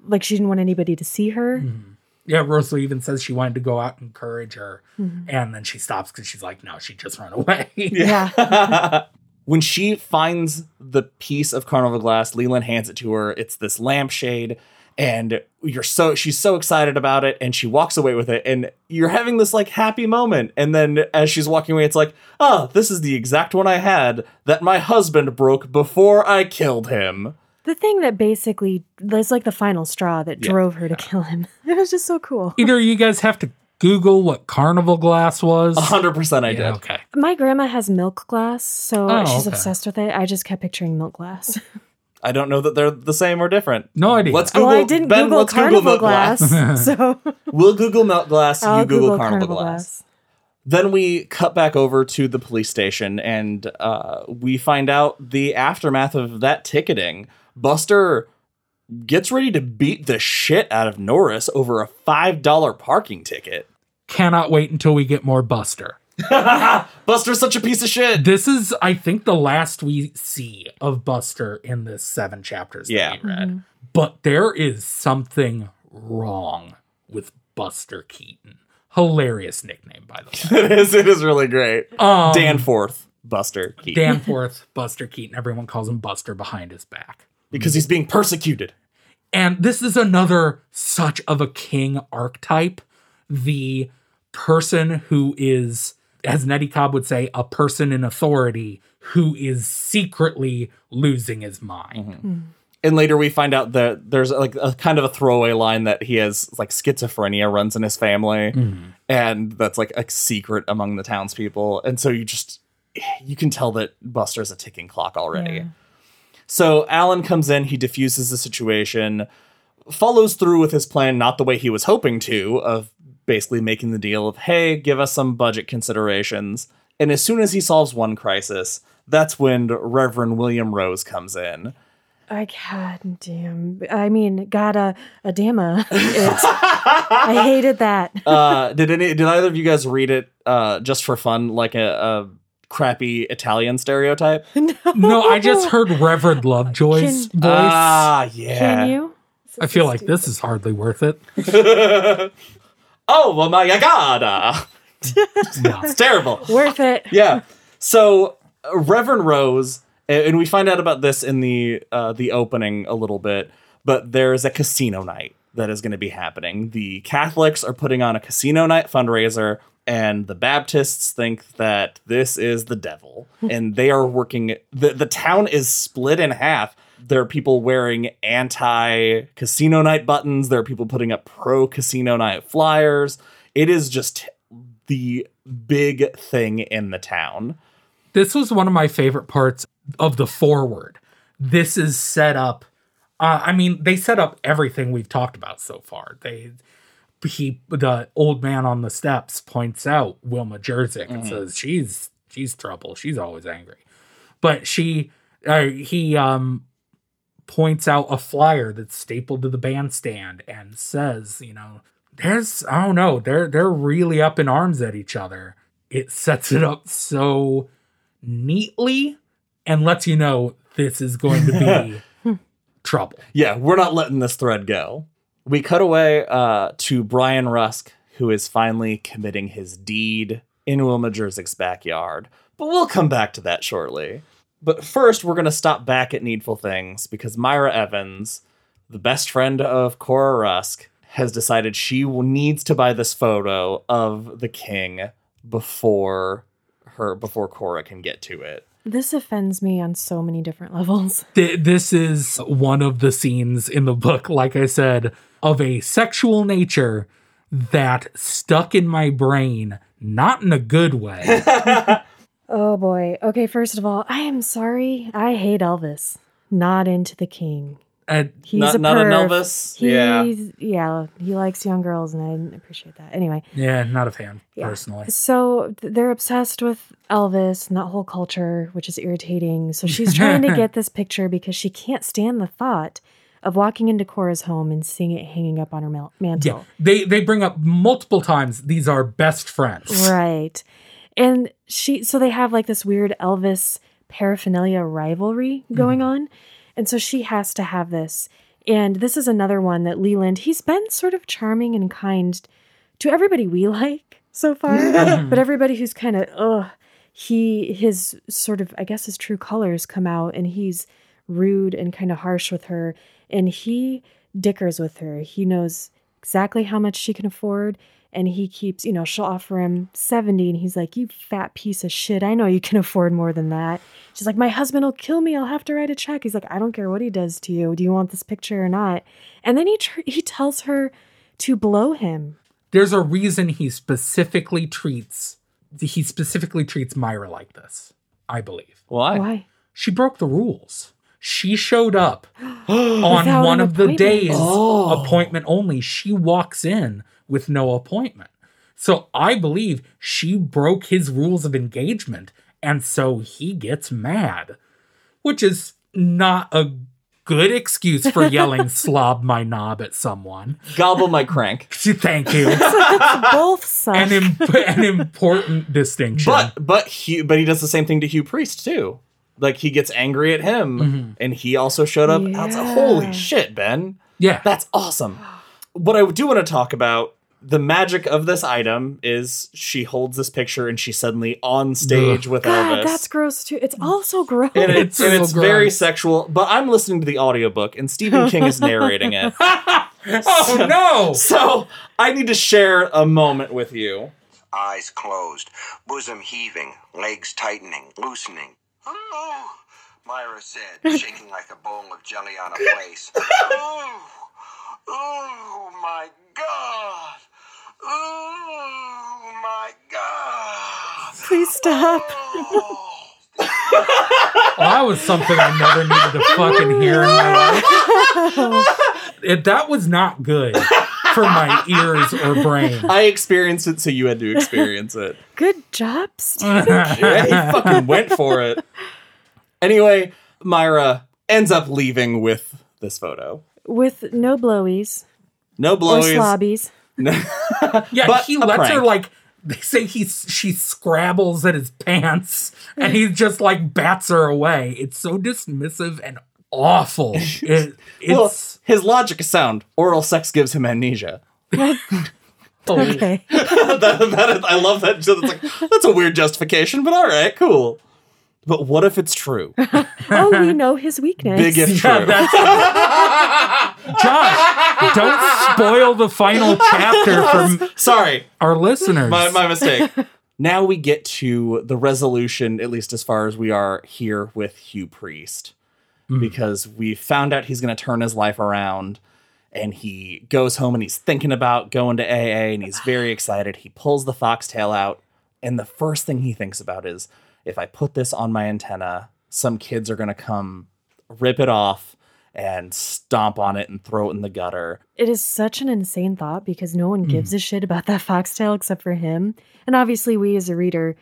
like she didn't want anybody to see her. Mm-hmm. Yeah, Rosalie even says she wanted to go out and encourage her, and then she stops because she's like, "No, she just ran away." Yeah. when she finds the piece of carnival glass, Leland hands it to her. It's this lampshade, and you're so she's so excited about it, and she walks away with it, and you're having this like happy moment. And then as she's walking away, it's like, oh, this is the exact one I had that my husband broke before I killed him. The thing that basically was like the final straw that Yeah. drove her to kill him. It was just so cool. Either you guys have to Google what carnival glass was. A hundred percent, I Yeah, did. okay. My grandma has milk glass, so Oh, she's okay. obsessed with it. I just kept picturing milk glass. I don't know that they're the same or different. No idea. Let's Google. well, I didn't ben, Google let's carnival milk glass, so We'll Google melt glass. I'll you Google, Google carnival, glass. Then we cut back over to the police station and uh, we find out the aftermath of that ticketing. Buster gets ready to beat the shit out of Norris over a $5 parking ticket. Cannot wait until we get more Buster. Buster's such a piece of shit. This is, I think, the last we see of Buster in this seven chapters that Yeah. we read. But there is something wrong with Buster Keaton. Hilarious nickname, by the way. it is. It is really great. Um, Danforth, Buster Keaton, Danforth, Buster Keaton. Everyone calls him Buster behind his back. because he's being persecuted. And this is another such of a king archetype. The person who is, as Nettie Cobb would say, a person in authority who is secretly losing his mind. Mm-hmm. Hmm. And later we find out that there's like a kind of a throwaway line that he has like schizophrenia runs in his family, mm-hmm. and that's like a secret among the townspeople. And so you just you can tell that Buster's a ticking clock already. Yeah. So Alan comes in, he diffuses the situation, follows through with his plan, not the way he was hoping to, of basically making the deal of, hey, give us some budget considerations. And as soon as he solves one crisis, that's when Reverend William Rose comes in. I god damn. I mean, God, a a damn. It's, I hated that. Uh, did any did either of you guys read it uh, just for fun, like a, a crappy Italian stereotype? No, I just heard Reverend Lovejoy's Can- voice. Ah, yeah. Can you? I feel like this is hardly worth it. Oh my god, No. it's terrible. Worth it. yeah. So uh, Reverend Rose, and we find out about this in the uh, the opening a little bit, but there's a casino night that is going to be happening. The Catholics are putting on a casino night fundraiser, and the Baptists think that this is the devil, and they are working. the The town is split in half. There are people wearing anti casino night buttons. There are people putting up pro casino night flyers. It is just the big thing in the town. this was one of my favorite parts of the forward. This is set up. Uh, I mean, they set up everything we've talked about so far. They, he, the old man on the steps points out Wilma Jerzyck and says she's she's trouble. She's always angry, but she, uh, he, um, points out a flyer that's stapled to the bandstand and says, you know, there's I don't know, they're they're really up in arms at each other. It sets it up so neatly and lets you know this is going to be trouble. Yeah, we're not letting this thread go. We cut away uh, to Brian Rusk, who is finally committing his deed in Wilma Jerzyck's backyard. But we'll come back to that shortly. But first, we're going to stop back at Needful Things because Myra Evans, the best friend of Cora Rusk, has decided she needs to buy this photo of the king before her before Cora can get to it. This offends me on so many different levels. Th- this is one of the scenes in the book, like I said, of a sexual nature that stuck in my brain, not in a good way. Oh boy. Okay, first of all, I am sorry. I hate Elvis. Not into the king. And He's Not- a not an Elvis. Yeah. He's, yeah. He likes young girls, and I didn't appreciate that. Anyway, yeah, not a fan Yeah. personally. so th- they're obsessed with Elvis and that whole culture, which is irritating. So she's trying to get this picture because she can't stand the thought of walking into Cora's home and seeing it hanging up on her mantle. Yeah, they they bring up multiple times these are best friends. Right. And she, so they have like this weird Elvis paraphernalia rivalry mm-hmm. going on. And so she has to have this. And this is another one that Leland, he's been sort of charming and kind to everybody we like so far, but everybody who's kind of, ugh, he, his sort of, I guess his true colors come out and he's rude and kind of harsh with her. And he dickers with her. He knows exactly how much she can afford and he keeps you know she'll offer him 70 and he's like you fat piece of shit i know you can afford more than that she's like my husband will kill me i'll have to write a check he's like i don't care what he does to you do you want this picture or not and then he tr- he tells her to blow him There's a reason he specifically treats he specifically treats Myra like this. I believe Why? why she broke the rules. She showed up on Without one of the days Oh. appointment only. She walks in with no appointment. So I believe she broke his rules of engagement and so he gets mad, which is not a good excuse for yelling slob my knob at someone. Gobble my crank. Thank you. both suck an, imp- an important distinction. But but he but he does the same thing to Hugh Priest too. Like he gets angry at him, mm-hmm. and he also showed up. outside. Yeah. Holy shit, Ben! yeah, That's awesome. What I do want to talk about the magic of this item is she holds this picture and she's suddenly on stage with God, Elvis. that's gross too. It's also gross. and, it- It's and so it's very gross. sexual, but I'm listening to the audiobook and Stephen King is narrating it. oh no! So I need to share a moment with you. eyes closed, bosom heaving, legs tightening, loosening. Oh, Myra said, shaking like a bowl of jelly on a place. Oh, oh my God. Oh my God. Please stop. Oh. Well, that was something I never needed to fucking hear in my life. It, that was not good for my ears or brain. I experienced it, so you had to experience it. Good job, Steve. Yeah, he fucking went for it. Anyway, Myra ends up leaving with this photo. With no blowies No or blowies. slobbies. Yeah, But he a lets her like they say he she scrabbles at his pants and he just like bats her away. It's so dismissive and awful. It, Well, his logic is sound. Oral sex gives him amnesia. Okay. that, that is, I love that. So it's like, that's a weird justification, but all right, cool. But what if it's true? oh, we know his weakness. Big if yeah, true. That's Josh, don't spoil the final chapter from Sorry, our listeners. my, my mistake. now we get to the resolution, at least as far as we are here with Hugh Priest, hmm. because we found out he's going to turn his life around. And he goes home and he's thinking about going to AA and he's very excited. He pulls the foxtail out, and the first thing he thinks about is if I put this on my antenna, some kids are going to come rip it off and stomp on it and throw it in the gutter. It is such an insane thought because no one gives a shit about that foxtail except for him. And obviously, we as a reader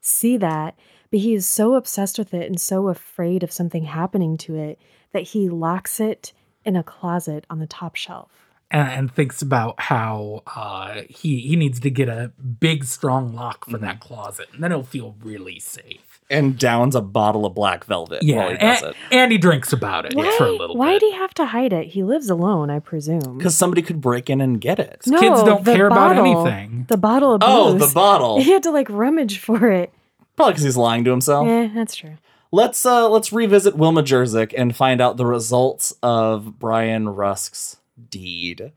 see that, but he is so obsessed with it and so afraid of something happening to it that he locks it in a closet on the top shelf. and, and thinks about how uh, he he needs to get a big strong lock for that closet, and then he'll feel really safe. And downs a bottle of black velvet Yeah, while he does and, it. and he drinks about it Why, for a little why bit. do he have to hide it? He lives alone, I presume. Because somebody could break in and get it. No, kids don't the care about anything. The bottle of Oh, the bottle. He had to like rummage for it. Probably because he's lying to himself. Yeah, that's true. Let's uh let's revisit Wilma Jerzyck and find out the results of Brian Rusk's deed.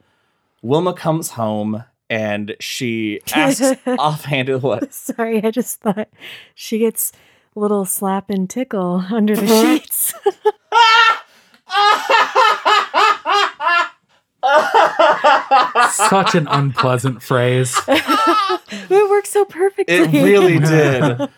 Wilma comes home and she asks offhanded what? Sorry, I just thought she gets a little slap and tickle under the uh-huh. sheets. Such an unpleasant phrase. it works so perfectly. It really did.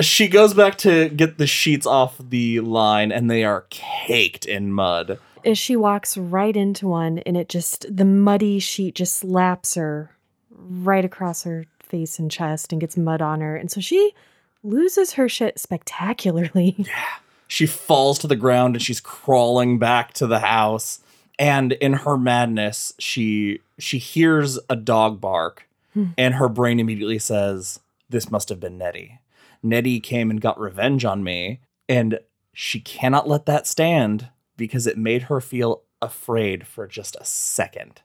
she goes back to get the sheets off the line and they are caked in mud. As she walks right into one, and it just the muddy sheet just slaps her right across her face and chest and gets mud on her, and so she loses her shit spectacularly. Yeah. She falls to the ground and she's crawling back to the house. And in her madness she she hears a dog bark hmm. and her brain immediately says this must have been nettie. Nettie came and got revenge on me and she cannot let that stand because it made her feel afraid for just a second.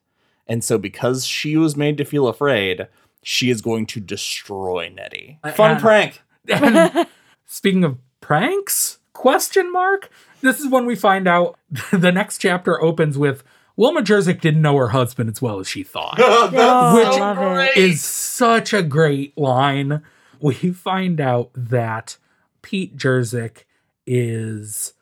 And so because she was made to feel afraid she is going to destroy nettie. Fun and- prank And speaking of pranks, question mark. This is when we find out the next chapter opens with Wilma Jerzyck didn't know her husband as well as she thought. oh, Which I love it. is such a great line. We find out that Pete Jerzyck is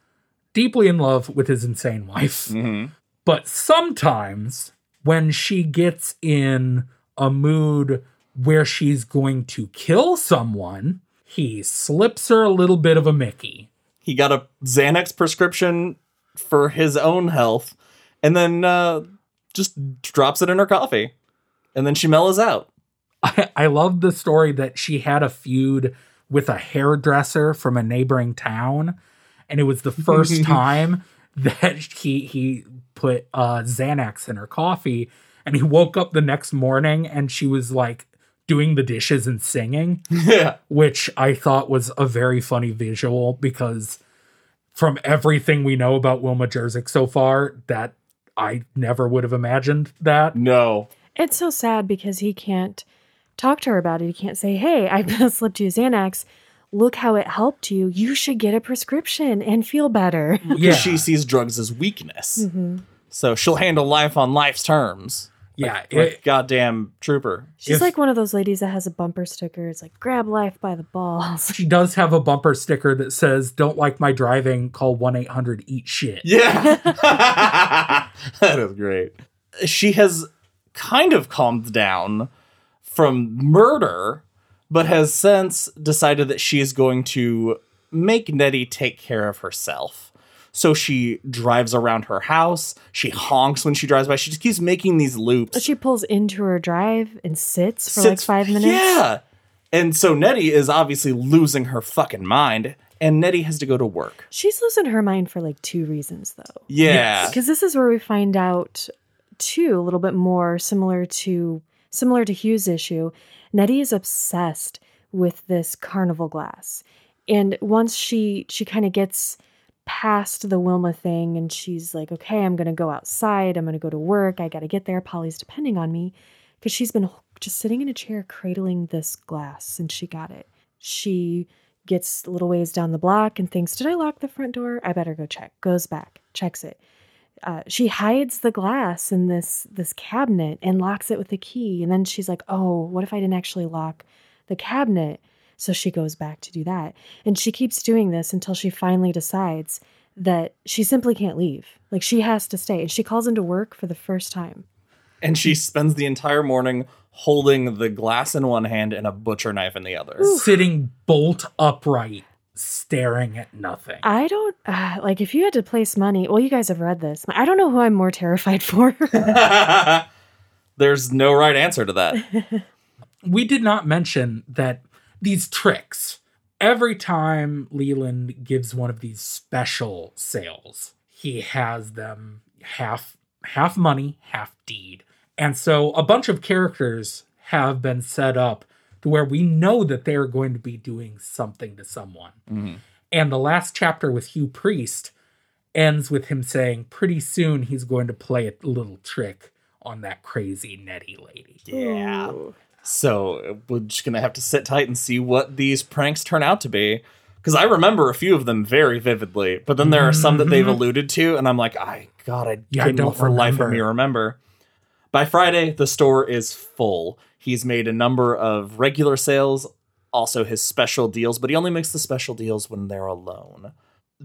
deeply in love with his insane wife. Mhm. But sometimes when she gets in a mood where she's going to kill someone, he slips her a little bit of a Mickey. he got a Xanax prescription for his own health, and then uh, just drops it in her coffee, and then she mellows out. I, I love the story that she had a feud with a hairdresser from a neighboring town, and it was the first time that he he put uh, Xanax in her coffee, and he woke up the next morning and she was like doing the dishes and singing, yeah, which I thought was a very funny visual because from everything we know about Wilma Jerzyck so far, that I never would have imagined that. no, It's so sad because he can't talk to her about it. He can't say, "Hey, I slipped you Xanax. Look how it helped you. You should get a prescription and feel better." Yeah. Because she sees drugs as weakness. Mm-hmm. So she'll handle life on life's terms. Yeah. Like it- goddamn trooper. She's If- like one of those ladies that has a bumper sticker. It's like grab life by the balls. she does have a bumper sticker that says, Don't like my driving, call 1 800 eat shit. Yeah. that is great. She has kind of calmed down from murder, but has since decided that she is going to make Nettie take care of herself. So she drives around her house. She honks when she drives by. She just keeps making these loops. She pulls into her drive and sits for like five minutes. Yeah. And so Nettie is obviously losing her fucking mind, and Nettie has to go to work. She's losing her mind for like two reasons though. Yeah. Because this is where we find out too a little bit more similar to similar to Hugh's issue. Nettie is obsessed with this carnival glass. And once she she kind of gets past the Wilma thing and she's like, okay, I'm gonna go outside, I'm gonna go to work, I gotta get there. Polly's depending on me. Because she's been just sitting in a chair cradling this glass since she got it. She gets a little ways down the block and thinks, Did I lock the front door? I better go check. Goes back, checks it. Uh, she hides the glass in this this cabinet and locks it with a key. And then she's like, "Oh, what if I didn't actually lock the cabinet?" So she goes back to do that, and she keeps doing this until she finally decides that she simply can't leave. Like she has to stay, and she calls into work for the first time. and she spends the entire morning holding the glass in one hand and a butcher knife in the other. Sitting bolt upright, staring at nothing. I don't uh, like if you had to place money. Well, you guys have read this. I don't know who I'm more terrified for. There's no right answer to that. we did not mention that these tricks, every time Leland gives one of these special sales, he has them half half money, half deed. And so a bunch of characters have been set up to where we know that they're going to be doing something to someone. Mm-hmm. And the last chapter with Hugh Priest ends with him saying pretty soon he's going to play a little trick on that crazy Nettie lady. Yeah. So we're just gonna have to sit tight and see what these pranks turn out to be. Because I remember a few of them very vividly, but then there are some that they've mm-hmm. alluded to, and I'm like, I God, I Yeah, I don't for life of me remember. By Friday, the store is full. He's made a number of regular sales, also his special deals, but he only makes the special deals when they're alone.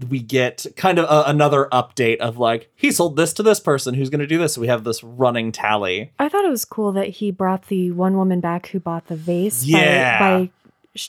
We get kind of a, another update of like, he sold this to this person who's going to do this. So we have this running tally. I thought it was cool that he brought the one woman back who bought the vase Yeah. by, by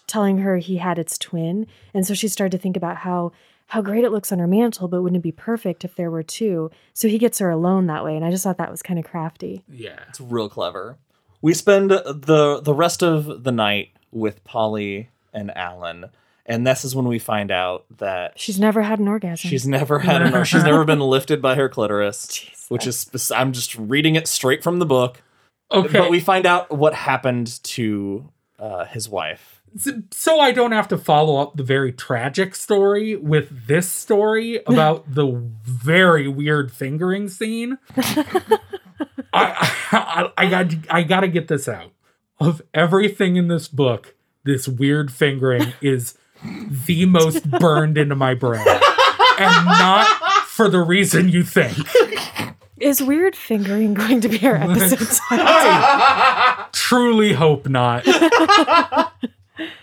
telling her he had its twin. And so she started to think about how how great it looks on her mantle, but wouldn't it be perfect if there were two? So he gets her alone that way. And I just thought that was kind of crafty. Yeah. It's real clever. We spend the the rest of the night with Polly and Alan, and this is when we find out that She's never had an orgasm. she's never had an she's never been lifted by her clitoris, Jesus. which is I'm just reading it straight from the book. Okay. But we find out what happened to uh, his wife. so I don't have to follow up the very tragic story with this story about the very weird fingering scene. I, I I got I got to get this out. Of everything in this book, this weird fingering is the most burned into my brain, and not for the reason you think. Is weird fingering going to be our episode title? truly hope not.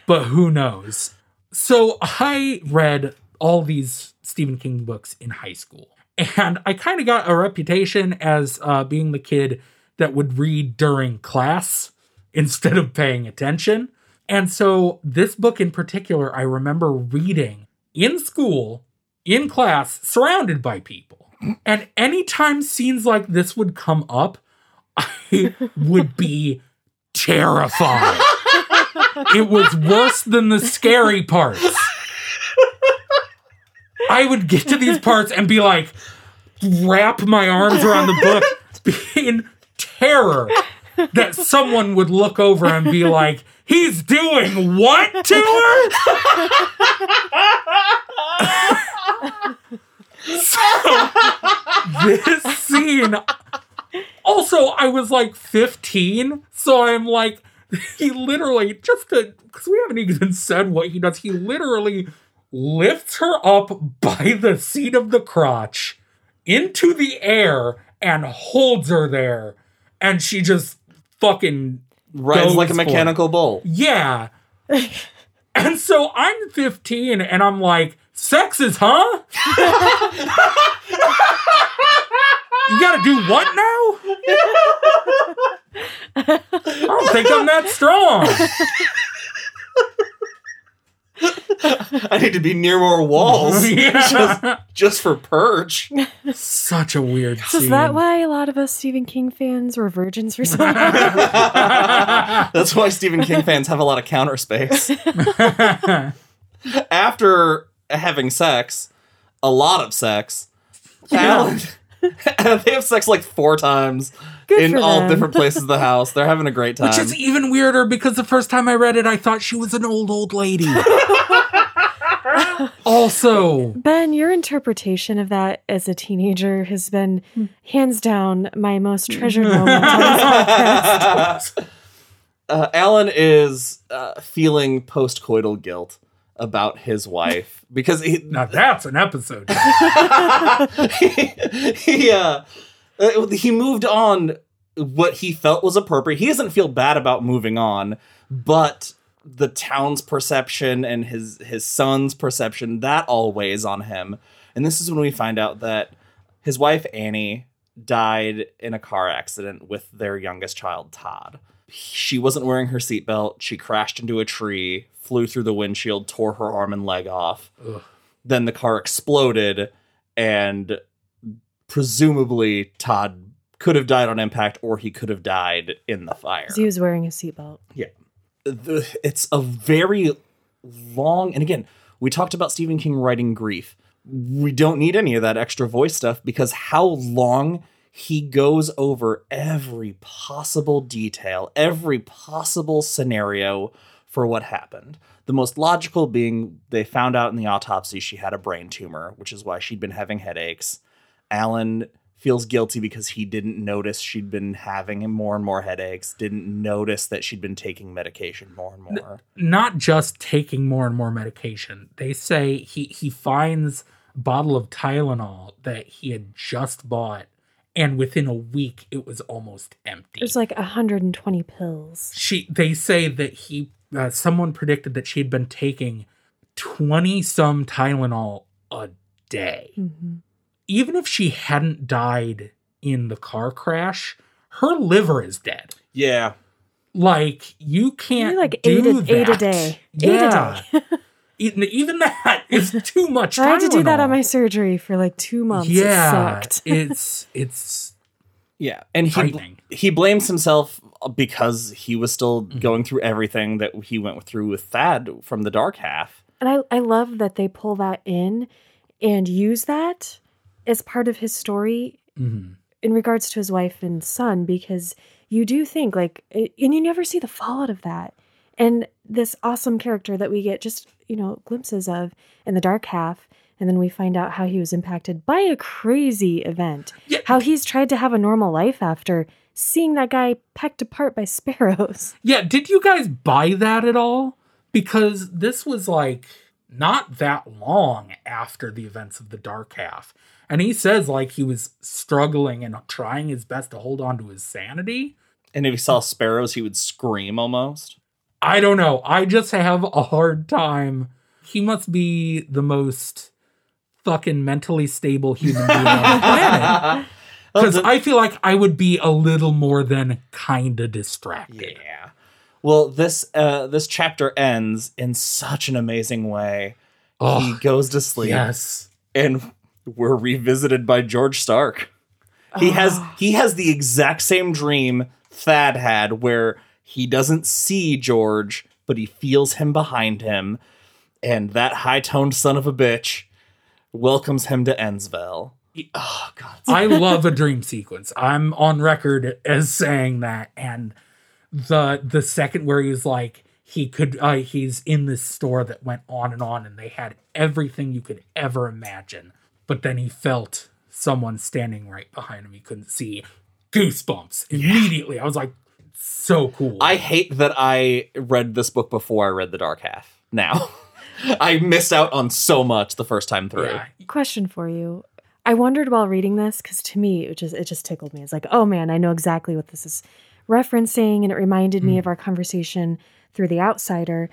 but who knows? So I read all these Stephen King books in high school. And I kind of got a reputation as uh, being the kid that would read during class instead of paying attention. And so this book in particular, I remember reading in school, in class, surrounded by people. And anytime scenes like this would come up, I would be terrified. it was worse than the scary parts. I would get to these parts and be like, wrap my arms around the book, in terror that someone would look over and be like, he's doing what to her? so, this scene Also, I was like 15, so I'm like, he literally just because we haven't even said what he does. He literally lifts her up by the seat of the crotch into the air and holds her there, and she just fucking Rides like a Goes for mechanical bull. yeah. and so I'm 15 and I'm like, sex is, huh? you gotta do what now? I don't think I'm that strong. I need to be near more walls Yeah. just for perch. Such a weird So scene. is that why a lot of us Stephen King fans were virgins for so long? That's why Stephen King fans have a lot of counter space. After having sex, a lot of sex, Alan, they have sex like four times Good in for all them. different places of the house. They're having a great time. Which is even weirder because the first time I read it, I thought she was an old, old lady. also, Ben, your interpretation of that as a teenager has been hmm. hands down my most treasured moment on this podcast. Uh, Alan is uh, feeling postcoital guilt about his wife because he, now that's an episode. he uh, uh, he moved on what he felt was appropriate. He doesn't feel bad about moving on, but the town's perception and his his son's perception that all weighs on him. And this is when we find out that his wife Annie died in a car accident with their youngest child Todd. She wasn't wearing her seatbelt. She crashed into a tree, flew through the windshield, tore her arm and leg off. Ugh. Then the car exploded and presumably Todd could have died on impact or he could have died in the fire. 'Cause he was wearing a seatbelt. The- it's a very long and again, we talked about Stephen King writing grief. We don't need any of that extra voice stuff because how long he goes over every possible detail, every possible scenario for what happened. The most logical being they found out in the autopsy she had a brain tumor, which is why she'd been having headaches. Alan feels guilty because he didn't notice she'd been having more and more headaches, didn't notice that she'd been taking medication more and more. Not just taking more and more medication. They say he he finds a bottle of Tylenol that he had just bought, and within a week it was almost empty. There's like 120 pills. she they say that he uh, someone predicted that she had been taking 20 some Tylenol a day. hmm Even if she hadn't died in the car crash, her liver is dead. Yeah. Like you can't Maybe like do eight a, that. eight a day. Yeah. Eight a day. Even, even that is too much. I had to do that on my surgery for like two months. Yeah, It sucked. it's it's Yeah. And he frightening. he blames himself because he was still Mm-hmm. going through everything that he went through with Thad from the dark half. And I, I love that they pull that in and use that as part of his story Mhm. in regards to his wife and son because you do think like it, and you never see the fallout of that and this awesome character that we get just you know glimpses of in the dark half and then we find out how he was impacted by a crazy event Yeah. how he's tried to have a normal life after seeing that guy pecked apart by sparrows Yeah, did you guys buy that at all? Because this was like not that long after the events of the dark half. And he says like he was struggling and trying his best to hold on to his sanity. And if he saw sparrows, he would scream almost. I don't know. I just have a hard time. He must be the most fucking mentally stable human being on the planet. Because I feel like I would be a little more than kinda distracted. Yeah. Well, this uh this chapter ends in such an amazing way. Oh, he Oh, goes to sleep yes. and we're revisited by George Stark. He has he has the exact same dream Thad had where he doesn't see George, but he feels him behind him, and that high-toned son of a bitch welcomes him to Endsville. Oh god. I love a dream sequence. I'm on record as saying that. And the the second where he's like he could uh, he's in this store that went on and on and they had everything you could ever imagine. But then he felt someone standing right behind him he couldn't see. goosebumps immediately. I was like, so cool. I hate that I read this book before I read The Dark Half. Now, I missed out on so much the first time through. yeah, Question for you. I wondered while reading this because to me it just it just tickled me. It's like, oh man, I know exactly what this is referencing, and it reminded me hmm. of our conversation through The Outsider.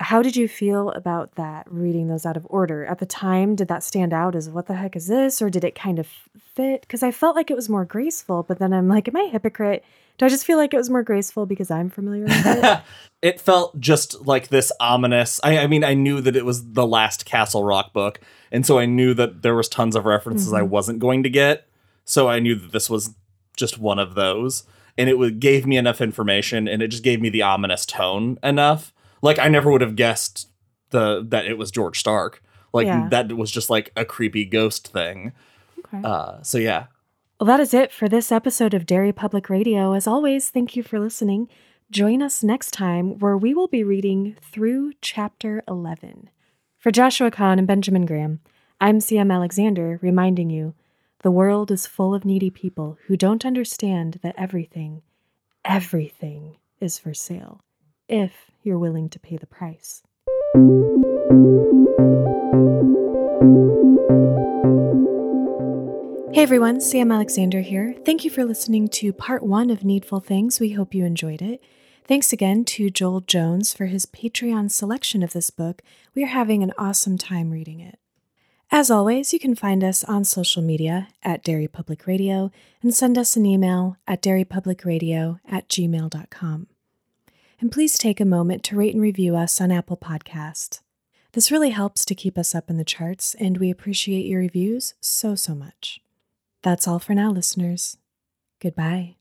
How did you feel about that reading those out of order at the time? Did that stand out as what the heck is this, or did it kind of fit? Because I felt like it was more graceful, but then I'm like, am I a hypocrite? Do I just feel like it was more graceful because I'm familiar with it? it felt just like this ominous. I, I mean, I knew that it was the last Castle Rock book, and so I knew that there was tons of references I wasn't going to get. So I knew that this was just one of those, and it would, gave me enough information, and it just gave me the ominous tone enough. Like I never would have guessed the that it was George Stark. Like Yeah. that was just like a creepy ghost thing. Okay. Uh, so yeah, Well, that is it for this episode of Derry Public Radio. As always, thank you for listening. Join us next time where we will be reading through chapter 11. For Joshua Kahn and Benjamin Graham, I'm CM Alexander reminding you the world is full of needy people who don't understand that everything, everything is for sale if you're willing to pay the price. Hey everyone, Sam Alexander here. Thank you for listening to part one of Needful Things. We hope you enjoyed it. Thanks again to Joel Jones for his Patreon selection of this book. We are having an awesome time reading it. As always, you can find us on social media at Derry Public Radio and send us an email at derrypublicradio at gmail.com. And please take a moment to rate and review us on Apple Podcast. This really helps to keep us up in the charts, and we appreciate your reviews so, so much. That's all for now, listeners. Goodbye.